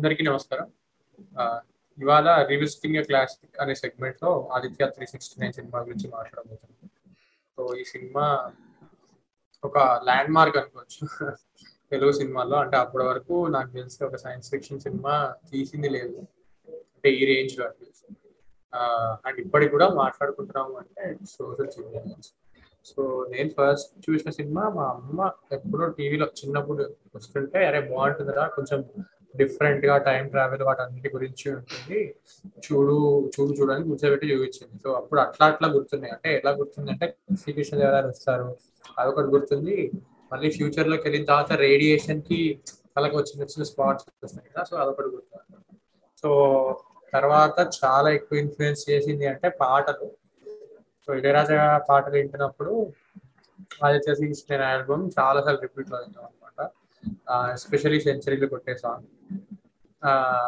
అందరికీ నమస్కారం. ఇవాళ రివిజిటింగ్ ఎ క్లాసిక్ అనే సెగ్మెంట్లో Aditya three sixty nine cinema గురించి మాట్లాడబోతున్నాం సో ఈ సినిమా ఒక ల్యాండ్ మార్క్ అనుకోవచ్చు తెలుగు సినిమాలో అంటే అప్పటి వరకు నాకు తెలిసి ఒక సైన్స్ ఫిక్షన్ సినిమా తీసింది లేదు. అంటే ఈ రేంజ్లో అండ్ ఇప్పటికి కూడా మాట్లాడుకుంటున్నాము అంటే సోషల్ సిగ్నిఫికెన్స్ సో నేను ఫస్ట్ చూసిన సినిమా మా అమ్మ ఎప్పుడో టీవీలో చిన్నప్పుడు వస్తుంటే అరే బాగుంటుందిరా కొంచెం డిఫరెంట్గా టైం ట్రావెల్ వాటన్నిటి గురించి ఉంటుంది. చూడు చూడు చూడని కూర్చోబెట్టి చూపించింది. సో అప్పుడు అట్లా అట్లా గుర్తున్నాయి. అంటే ఎలా గుర్తుంది అంటే శ్రీకృష్ణ ఎవరైనా వస్తారు. అదొకటి గుర్తుంది. మళ్ళీ ఫ్యూచర్లోకి వెళ్ళిన తర్వాత రేడియేషన్కి వాళ్ళకి వచ్చిన వచ్చిన స్పాట్స్ వస్తాయి కదా సో అదొకటి గుర్తుంది సో తర్వాత చాలా ఎక్కువ ఇన్ఫ్లుయెన్స్ చేసింది అంటే పాటలు. సో ఇళయరాజా పాటలు వింటున్నప్పుడు ఆదిత్య శ్రీకృష్ణ ఆల్బమ్ చాలా సార్లు రిపీట్లో విన్నాం అనమాట ఎస్పెషలీ సెంచరీలు కొట్టే సాంగ్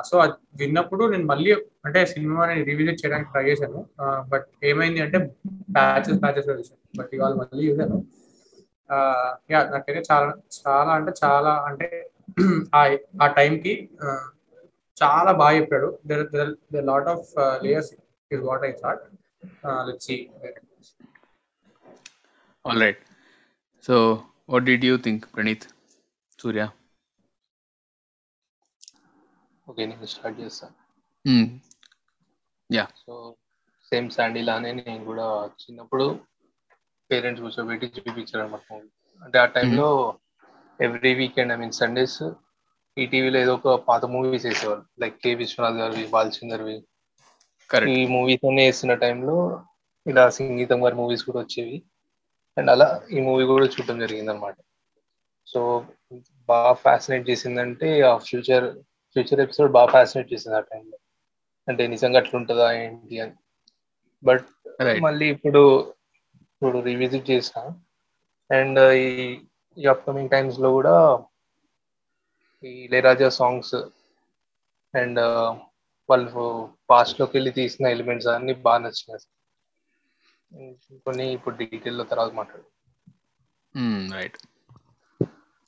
సో అది విన్నప్పుడు నేను మళ్ళీ అంటే సినిమాని రివిజిట్ చేయడానికి ట్రై చేశాను. బట్ ఏమైంది అంటే ప్యాచెస్ ప్యాచెస్ చూసాను బట్ ఇవాళ మళ్ళీ చూశాను. యా నాకైతే చాలా చాలా అంటే చాలా అంటే ఆ టైంకి చాలా బాగా చెప్పాడు. There lot of layers is what I thought let's see right so So, what you think think, Surya okay నేను స్టార్ట్ చేస్తాను. Yeah. సో సేమ్ శాండీ లానే నేను కూడా చిన్నప్పుడు పేరెంట్స్ కూర్చోబెట్టి చూపించారు అనమాట అంటే ఆ టైంలో every weekend I mean Sundays ఈ టీవీలో ఏదో ఒక పాత మూవీస్ వేసేవాళ్ళు. లైక్ కే విశ్వనాథ్ గారివి బాలచందర్వి. ఈ మూవీస్ అన్ని వేస్తున్న టైంలో ఇలా సంగీతం గారి మూవీస్ కూడా వచ్చేవి. అండ్ అలా ఈ మూవీ కూడా చూడటం జరిగింది అనమాట సో బాగా ఫ్యాసినేట్ చేసిందంటే ఆ ఫ్యూచర్ ఫ్యూచర్ ఎపిసోడ్ బాగా ఫ్యాసినేట్ చేసింది ఆ టైంలో అంటే నిజంగా అట్లుంటుందా ఏంటి అని బట్. మళ్ళీ ఇప్పుడు ఇప్పుడు రివిజిట్ చేసిన అండ్ ఈ ఈ అప్కమింగ్ టైమ్స్లో కూడా ఈ ఇళయరాజా సాంగ్స్ అండ్ వాళ్ళు పాస్ట్లోకి వెళ్ళి తీసిన ఎలిమెంట్స్ అన్ని బాగా నచ్చినాయి కొన్ని ఇప్పుడు డీటెయిల్లో తర్వాత మాట్లాడు Hmm. Right.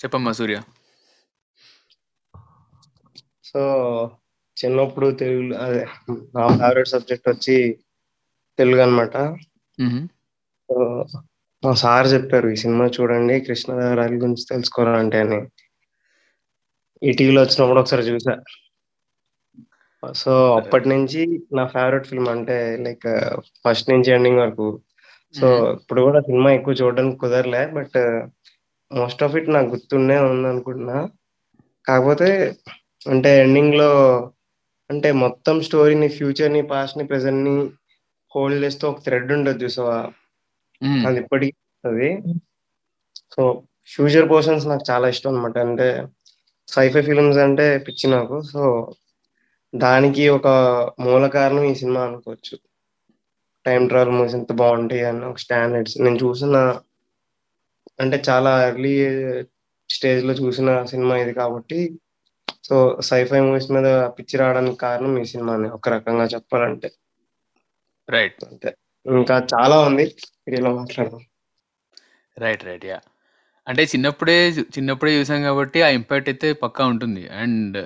చెప్పమ్మా సూర్య సో చిన్నప్పుడు తెలుగు అదే నా ఫేవరెట్ సబ్జెక్ట్ వచ్చి తెలుగు అనమాట. సో మా సార్ చెప్పారు ఈ సినిమా చూడండి కృష్ణదేవరాయల గురించి తెలుసుకోవాలంటే అని. ఈ టీవీలో వచ్చినప్పుడు ఒకసారి చూసా. సో అప్పటి నుంచి నా ఫేవరెట్ ఫిల్మ్ అంటే లైక్ ఫస్ట్ నుంచి ఎండింగ్ వరకు. సో. ఇప్పుడు కూడా సినిమా ఎక్కువ చూడడానికి కుదరలే బట్ మోస్ట్ ఆఫ్ ఇట్ నాకు గుర్తుండే ఉంది అనుకుంటున్నా కాకపోతే అంటే ఎండింగ్లో అంటే మొత్తం స్టోరీని ఫ్యూచర్ని పాస్ట్ని ప్రెసెంట్ని హోల్డ్ చేస్తూ ఒక థ్రెడ్ ఉండదు చూసావా Hmm. అది ఇప్పటికీ అది సో ఫ్యూచర్ పోర్షన్స్ నాకు చాలా ఇష్టం అనమాట అంటే సైఫై ఫిల్మ్స్ అంటే పిచ్చి నాకు. సో దానికి ఒక మూల కారణం ఈ సినిమా అనుకోవచ్చు. టైం ట్రావెల్ మూవీస్ ఎంత బాగుంటాయి అని ఒక స్టాండర్డ్స్. నేను చూసిన అంటే చాలా ఎర్లీ స్టేజ్లో చూసిన సినిమా ఇది కాబట్టి సో సైఫై మూవీస్ మీద పిచ్చి రావడానికి కారణం ఈ సినిమాని. ఒక రకంగా చెప్పాలంటే. రైట్ అంతే. ఇంకా చాలా ఉంది. మాట్లాడదాం. రైట్ రైట్ యా అంటే చిన్నప్పుడే చిన్నప్పుడే చూసాం కాబట్టి ఆ ఇంపాక్ట్ అయితే పక్కా ఉంటుంది. అండ్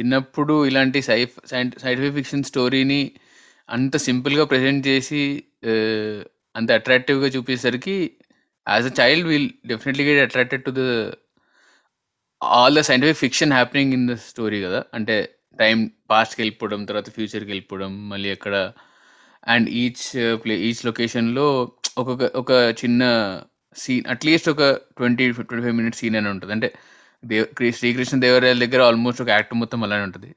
చిన్నప్పుడు ఇలాంటి సై సైంటిఫిక్ ఫిక్షన్ స్టోరీని అంత సింపుల్గా ప్రజెంట్ చేసి అంత అట్రాక్టివ్గా చూపించేసరికి as a child will definitely get attracted to the all the scientific fiction happening in the story కదా. అంటే టైం పాస్ట్కి వెళ్ళిపోవడం తర్వాత ఫ్యూచర్కి వెళ్ళిపోవడం మళ్ళీ అక్కడ అండ్ ఈచ్ ప్లే ఈచ్ లొకేషన్లో ఒక్కొక్క ఒక చిన్న సీన్ అట్లీస్ట్ ఒక twenty twenty five minutes scene అని ఉంటుంది. అంటే దేవ శ్రీకృష్ణ దేవరాయల దగ్గర ఆల్మోస్ట్ ఒక యాక్ట్ మొత్తం అలానే ఉంటుంది.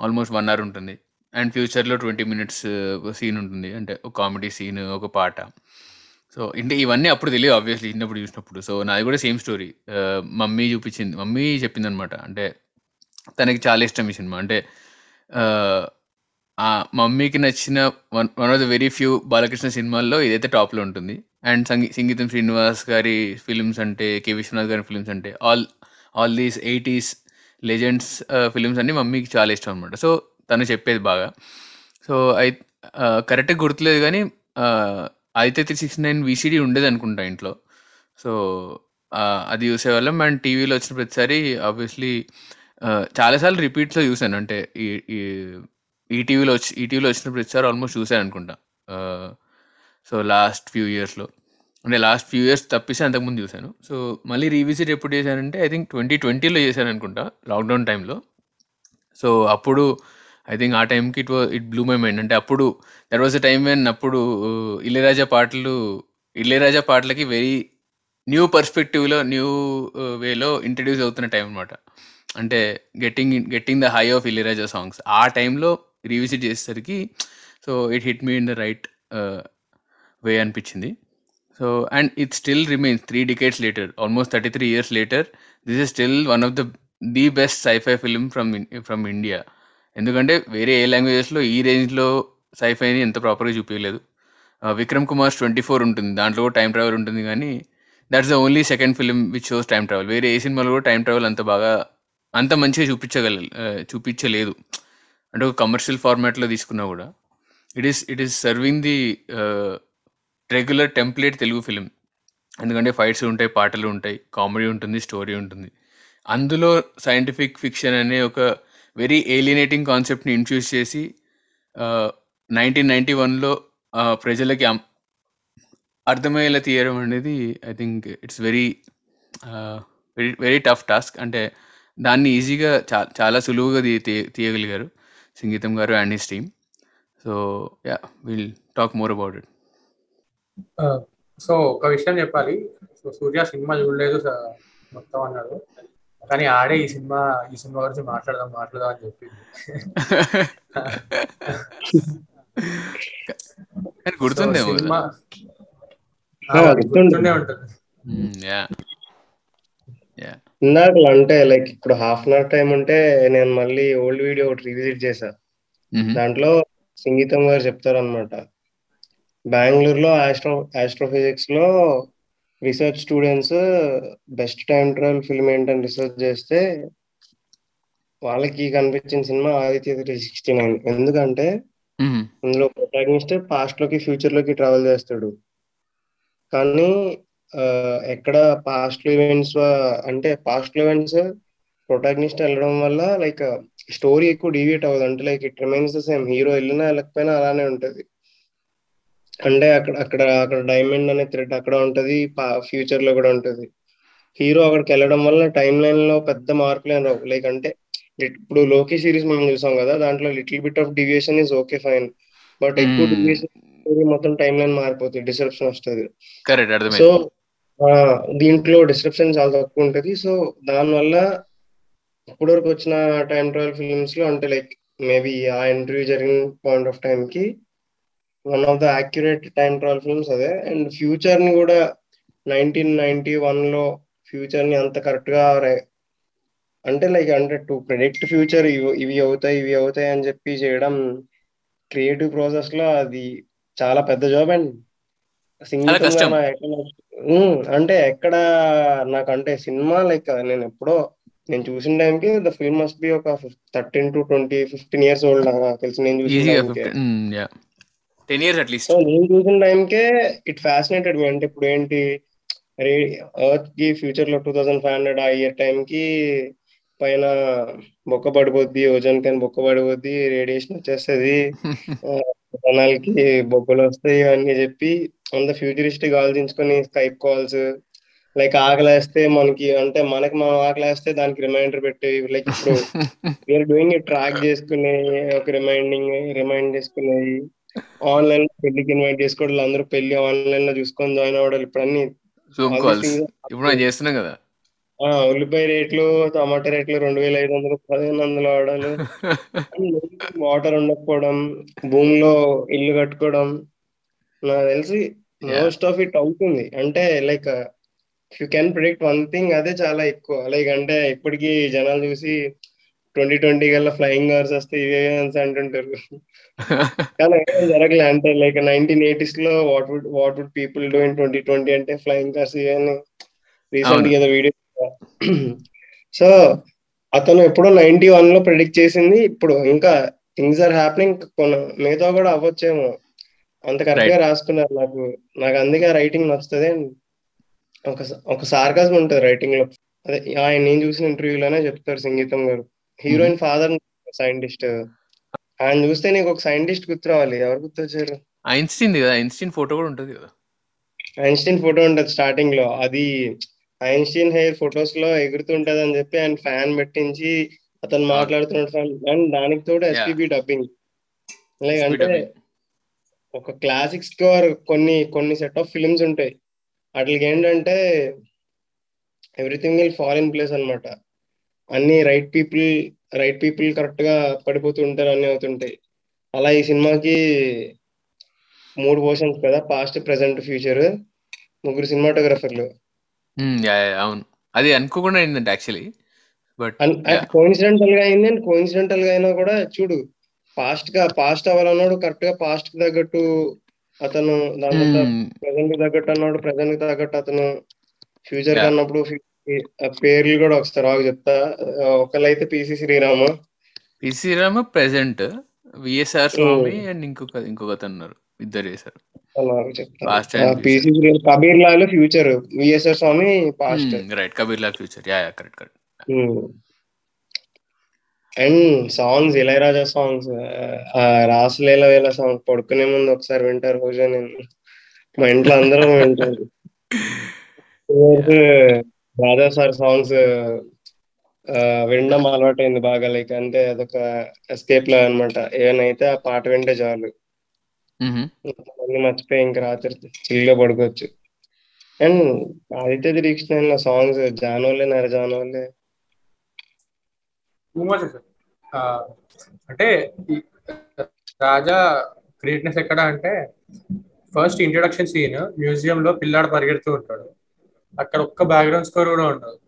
ఆల్మోస్ట్ వన్ అవర్ ఉంటుంది. అండ్ ఫ్యూచర్లో ట్వంటీ మినిట్స్ ఒక సీన్ ఉంటుంది. అంటే ఒక కామెడీ సీన్ ఒక పాట. సో అంటే ఇవన్నీ అప్పుడు తెలియదు ఆబ్వియస్లీ చిన్నప్పుడు చూసినప్పుడు. సో నాది కూడా సేమ్ స్టోరీ మమ్మీ చూపించింది మమ్మీ చెప్పింది అనమాట అంటే తనకి చాలా ఇష్టం ఈ సినిమా. అంటే ఆ, మమ్మీకి నచ్చిన one one of the very few Balakrishna సినిమాల్లో ఇదైతే టాప్లో ఉంటుంది. అండ్ సంగీ సంగీతం శ్రీనివాస్ గారి ఫిల్మ్స్ అంటే కే. విశ్వనాథ్ గారి ఫిల్మ్స్ అంటే all all these eighties legends films అన్ని మమ్మీకి చాలా ఇష్టం అనమాట. సో తను చెప్పేది బాగా. సో అయి కరెక్ట్గా గుర్తులేదు కానీ అయితే త్రీ సిక్స్ నైన్ వీసీడీ ఉండేది అనుకుంటా ఇంట్లో. సో అది చూసేవాళ్ళం. అండ్ టీవీలో వచ్చిన ప్రతిసారి ఆబ్వియస్లీ చాలాసార్లు రిపీట్స్లో చూశాను. అంటే ఈ ఈ ఈటీవీలో వచ్చి ఈటీవీలో వచ్చిన ప్రతిసారి ఆల్మోస్ట్ చూశాను అనుకుంటా. సో లాస్ట్ ఫ్యూ ఇయర్స్లో. అంటే లాస్ట్ ఫ్యూ ఇయర్స్ తప్పిస్తే అంతకుముందు చూశాను. సో మళ్ళీ రీవిజిట్ ఎప్పుడు చేశానంటే ఐ థింక్ ట్వంటీ ట్వంటీలో చేశాను అనుకుంటా లాక్డౌన్ టైంలో. సో అప్పుడు ఐ థింక్ ఆ టైంకి it it blew my mind. అంటే అప్పుడు there was a time when అప్పుడు uh, ఇళయరాజా పాటలు ఇళయరాజా పాటలకి వెరీ న్యూ పర్స్పెక్టివ్లో న్యూ వేలో ఇంట్రడ్యూస్ అవుతున్న టైం అనమాట అంటే getting getting the high of Ilaiyaraaja songs ఆ టైంలో రీవిజిట్ చేసేసరికి so it hit me in the right way అనిపించింది. So and it still remains three decades later almost thirty three years later this is still one of the the best scifi film from from India ఎందుకంటే వేరే ఏ లాంగ్వేజెస్లో ఈ రేంజ్లో సైఫైని ఎంత ప్రాపర్గా చూపించలేదు Vikram Kumar twenty four ఉంటుంది. దాంట్లో కూడా టైం ట్రావెల్ ఉంటుంది కానీ that's the only second film which shows time travel వేరే ఏ సినిమాలో కూడా టైం ట్రావెల్ అంత బాగా అంత మంచిగా చూపించగల చూపించలేదు. అంటే ఒక కమర్షియల్ ఫార్మాట్లో తీసుకున్నా కూడా. It is it is serving the regular template Telugu film ఎందుకంటే ఫైట్స్ ఉంటాయి పాటలు ఉంటాయి కామెడీ ఉంటుంది స్టోరీ ఉంటుంది. అందులో సైంటిఫిక్ ఫిక్షన్ అనే ఒక వెరీ ఏలినేటింగ్ కాన్సెప్ట్ని ఇంట్రడ్యూస్ చేసి నైన్టీన్ నైంటీ వన్లో ప్రజలకి అర్థమయ్యేలా తీయడం అనేది I think it's very very very tough task అంటే దాన్ని ఈజీగా చా చాలా సులువుగా తీ తీయగలిగారు సంగీతం గారు and his team so yeah will talk more about it so ఒక విషయం చెప్పాలి. సో సూర్య సినిమా చూడలేదు మొత్తం అన్నాడు. కానీ ఆడే ఈ సినిమా ఈ సినిమా గురించి మాట్లాడదాం మాట్లాడదాం అని సినిమా గుర్తుండే. గుర్తుండే ఉంటుంది. యా. యా. ఇందాక అంటే లైక్ ఇప్పుడు హాఫ్ అన్ అవర్ టైం ఉంటే నేను మళ్ళీ ఓల్డ్ వీడియో ఒకటి రివిజిట్ చేశా. దాంట్లో సంగీతం గారు చెప్తారు అనమాట బెంగళూరులో astro ఆస్ట్రోఫిజిక్స్లో research students best time travel film ఏంటని రీసెర్చ్ చేస్తే వాళ్ళకి కనిపించిన cinema Aditya three sixty nine ఎందుకంటే ఇందులో ప్రొటాగనిస్ట్ పాస్ట్లోకి ఫ్యూచర్లోకి ట్రావెల్ చేస్తాడు. కానీ ఎక్కడ పాస్ట్ ఈవెంట్స్ అంటే పాస్ట్ ఈవెంట్స్ ప్రొటాగనిస్ట్ వెళ్ళడం వల్ల లైక్ స్టోరీ ఎక్కువ డివియేట్ అవ్వదు. అంటే like it remains the same hero వెళ్ళినా వెళ్ళకపోయినా అలానే ఉంటది. అంటే అక్కడ అక్కడ అక్కడ డైమండ్ అనే థ్రెడ్ అక్కడ ఉంటది ఫ్యూచర్లో కూడా ఉంటది. హీరో అక్కడికి వెళ్ళడం వల్ల టైం లైన్లో పెద్ద మార్పులు రావు. లైక్ అంటే ఇప్పుడు లోకి సిరీస్ మనం చూసాం కదా దాంట్లో little bit of deviation is okay fine but ఎక్కువ డివియేషన్ మొత్తం టైం లైన్ మారిపోతుంది డిస్క్రిప్షన్ వస్తుంది. సో దీంట్లో డిస్క్రిప్షన్ చాలా తక్కువ ఉంటది. సో దానివల్ల ఇప్పటివరకు వచ్చిన టైం ట్రావెల్ ఫిల్మ్స్లో అంటే లైక్ మేబీ ఆ ఇంటర్వ్యూ జరిగిన పాయింట్ ఆఫ్ టైం కి one of the accurate time travel films అదే. అండ్ ఫ్యూచర్ని కూడా నైన్టీన్ నైన్టీ వన్లో ఫ్యూచర్ని అంత కరెక్ట్గా అంటే లైక్ అంటే టు ప్రిడిక్ట్ ఫ్యూచర్ ఇవి అవుతాయి ఇవి అవుతాయి అని చెప్పి చేయడం క్రియేటివ్ ప్రాసెస్లో అది చాలా పెద్ద జాబ్ అండ్ సింగిల్ అంటే ఎక్కడ నాకంటే సినిమా లైక్ నేను ఎప్పుడో నేను చూసిన టైంకి ద ఫిల్మ్ మస్ట్ బి ఒక thirteen to twenty fifteen years old తెలిసి నేను చూసిన టెన్ ఇయర్స్ అట్లీస్ట్ సో నేను చూసిన టైంకే ఇట్ ఫ్యాసినేటెడ్ మీ అంటే ఇప్పుడు ఏంటి ఎర్త్కి ఫ్యూచర్లో టూ థౌసండ్ ఫైవ్ హండ్రెడ్ ఆ ఇయర్ టైం కి పైన బొక్క పడిపోద్ది ఓజోన్ కైన్ బొక్క పడిపోద్ది రేడియేషన్ వచ్చేస్తుంది జనాలకి బొక్కలు వస్తాయి అని చెప్పి అంత ఫ్యూచరిస్టిక్ ఆలోచించుకొని స్కైప్ కాల్స్ లైక్ ఆకలేస్తే మనకి అంటే మనకి మనం ఆకలేస్తే దానికి రిమైండర్ పెట్టి లైక్ ఇప్పుడు వీఆర్ డూయింగ్ ట్రాక్ చేసుకునే ఒక రిమైండింగ్ రిమైండ్ చేసుకునేది. ఆన్లైన్లో పెళ్ళికి ఇన్వైట్ చేసుకోవడం అందరూ పెళ్ళి ఆన్లైన్లో చూసుకొని జాయిన్ అవ్వడం ఇప్పుడు అన్ని ఇప్పుడు చేస్తున్నాం కదా? ఉల్లిపాయ రేట్లు టమాటా రేట్లు రెండు వేల ఐదు వందలు పదిహేను వందలు అవడాలు వాటర్ ఉండకపోవడం భూమిలో ఇల్లు కట్టుకోవడం నాకు తెలిసి మోస్ట్ ఆఫ్ ఇట్ అవుతుంది. అంటే like you can predict one thing అదే చాలా ఎక్కువ. లైక్ అంటే ఇప్పటికీ జనాలు చూసి ట్వంటీ ట్వంటీ కల్లా ఫ్లయింగ్ కార్స్ వస్తే ఇవే అంటుంటారు. కానీ జరగలే అంటే like nineteen ఎయిటీస్లో what would what would people do in twenty twenty అంటే ఫ్లయింగ్ కార్స్ ఇవన్నీ రీసెంట్గా వీడియో సో అతను ఎప్పుడో నైన్టీ వన్లో ప్రిడిక్ట్ చేసింది ఇప్పుడు ఇంకా థింగ్స్ ఆర్ హ్యాపెనింగ్ కొన్ని మిగతా కూడా అవ్వచ్చేమో. అంత కరెక్ట్గా రాసుకున్నారు నాకు. నాకు అందుకే రైటింగ్ నచ్చుతుంది. ఒక ఒక సార్కాజం ఉంటుంది రైటింగ్లో. అదే ఆయన నేను చూసిన ఇంటర్వ్యూలోనే చెప్తారు సంగీతం గారు. Heroine father scientist. ఆయన చూస్తే నీకు ఒక సైంటిస్ట్ గుర్తు రావాలి. ఎవరు గుర్తొచ్చారు? ఐన్స్టీన్ కదా? ఐన్స్టీన్ ఫోటో కూడా ఉంటుంది కదా? ఐన్స్టీన్ ఫోటో ఉంటది స్టార్టింగ్లో అది ఐన్స్టీన్ హెయిర్ ఫొటోస్లో ఎగురుతుంటది అని చెప్పి ఆయన ఫ్యాన్ పెట్టించి అతను మాట్లాడుతున్నాడు ఫ్యాన్ అండ్ దానికి తోడు ఎస్పీబీ డబ్బింగ్. అంటే ఒక క్లాసిక్ స్కోర్ కొన్ని కొన్ని సెట్ ఆఫ్ ఫిల్మ్స్ ఉంటాయి. వాటికి ఏంటంటే everything will fall in place అనమాట అన్ని రైట్ పీపుల్ రైట్ పీపుల్ కరెక్ట్గా పడిపోతూ ఉంటారు అన్ని అవుతుంటాయి. అలా ఈ సినిమాకి మూడు పోర్షన్స్ కదా పాస్ట్ ప్రెసెంట్ ఫ్యూచర్ ముగ్గురు సినిమాటోగ్రఫర్లు అవును. అది అనుకోకుండా అయిందంటే యాక్చువల్లీ బట్గా అయింది అండ్ కోయిన్సిడెంటల్గా అయినా కూడా చూడు పాస్ట్గా పాస్ట్ అవ్వాలన్నాడు కరెక్ట్గా పాస్ట్కి తగ్గట్టు అతను దాని ప్రెసెంట్కి తగ్గట్టు అన్నాడు ప్రెసెంట్కి తగ్గట్టు అతను ఫ్యూచర్ అన్నప్పుడు పేర్లు కూడా ఒకసారి ఆగు చెప్తా. ఒకళ్ళైతే PC Sreeram. PC Sreeram present VSR Swamy and ఇంకొక ఇంకొక అతను ఉన్నారు ఇద్దరు చేశారు. PC Kabir Lal future VSR Swamy past right Kabir Lal future yeah correct correct and songs Ilaiyaraaja songs Rasaleela Vela song పడుకునే ముందు ఒకసారి వింటారు రోజు నేను మా ఇంట్లో అందరం వింటారు. రాజా సార్ సాంగ్స్ వినడం అలవాటైంది బాగా. లైక్ అంటే అదొక ఎస్కేప్ లా అనమాట ఏమైనా ఆ పాట వింటే చాలు. అన్ని మర్చిపోయి ఇంకా రాత్రి చిల్గా పడుకోవచ్చు. అండ్ ఆదిత్య దీక్షణ సాంగ్స్ జానోలే నర జానోలే టూ మచ్ సార్ అంటే రాజా గ్రేట్నెస్ ఎక్కడ అంటే ఫస్ట్ ఇంట్రొడక్షన్ సీన్ మ్యూజియం లో పిల్లాడు పరిగెడుతూ ఉంటాడు. అక్కడ ఒక్క బ్యాక్గ్రౌండ్ స్కోర్ కూడా ఉండదు.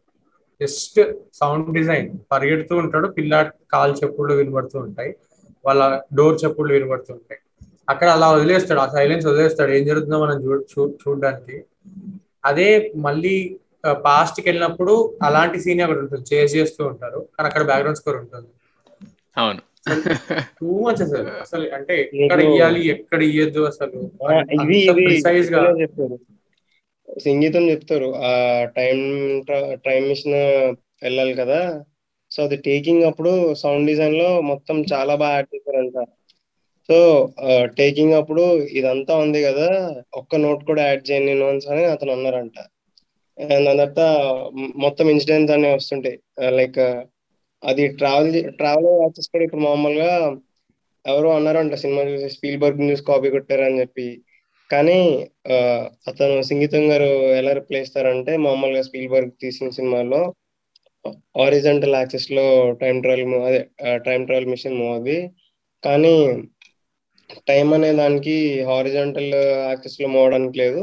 జస్ట్ సౌండ్ డిజైన్ పరిగెడుతూ ఉంటాడు పిల్లాడు కాలు చెప్పుళ్ళు వినబడుతూ ఉంటాయి వాళ్ళ డోర్ చెప్పుళ్ళు వినబడుతూ ఉంటాయి. అక్కడ అలా వదిలేస్తాడు ఆ సైలెన్స్ వదిలేస్తాడు. ఏం జరుగుతుందో మనం చూ చూడడానికి. అదే మళ్ళీ పాస్ట్కి వెళ్ళినప్పుడు అలాంటి సీన్ ఒకటి ఉంటుంది. చేజ్ చేస్తూ ఉంటారు కానీ అక్కడ బ్యాక్గ్రౌండ్ స్కోర్ ఉంటుంది. అవును. టూ మచ్ అసలు. అసలు అంటే ఎక్కడ ఇయ్యాలి ఎక్కడ ఇయ్యద్దు అసలు. ఇది ప్రిసైజ్గా సంగీతం చెప్తారు. ఆ టైం టైం మిషన్ వెళ్ళాలి కదా. సో అది టేకింగ్ అప్పుడు సౌండ్ డిజైన్లో మొత్తం చాలా బాగా యాడ్ చేశారంట. సో టేకింగ్ అప్పుడు ఇదంతా ఉంది కదా. ఒక్క నోట్ కూడా యాడ్ చేయను నోన్స్ అని అతను అన్నారంట. అండ్ తర్వాత మొత్తం ఇన్సిడెంట్స్ అన్ని వస్తుంటాయి. లైక్ అది ట్రావెల్ ట్రావెల్ యాక్సెస్ కూడా ఇప్పుడు మామూలుగా ఎవరో అన్నారంట సినిమా చూసి స్పీల్ బర్గ్ న్యూస్ కాపీ కొట్టారని చెప్పి. కానీ అతను సంగీతం గారు ఎలా రిప్లేస్ అంటే మామూలుగా స్పీల్ బర్గ్ తీసిన సినిమాలో ఆరిజెంటల్ యాక్సెస్లో టైం ట్రావెల్ అదే టైం ట్రావెల్ మిషన్ మూవ్ కానీ టైం అనే దానికి హారిజెంటల్ యాక్సెస్లో మోవడానికి లేదు.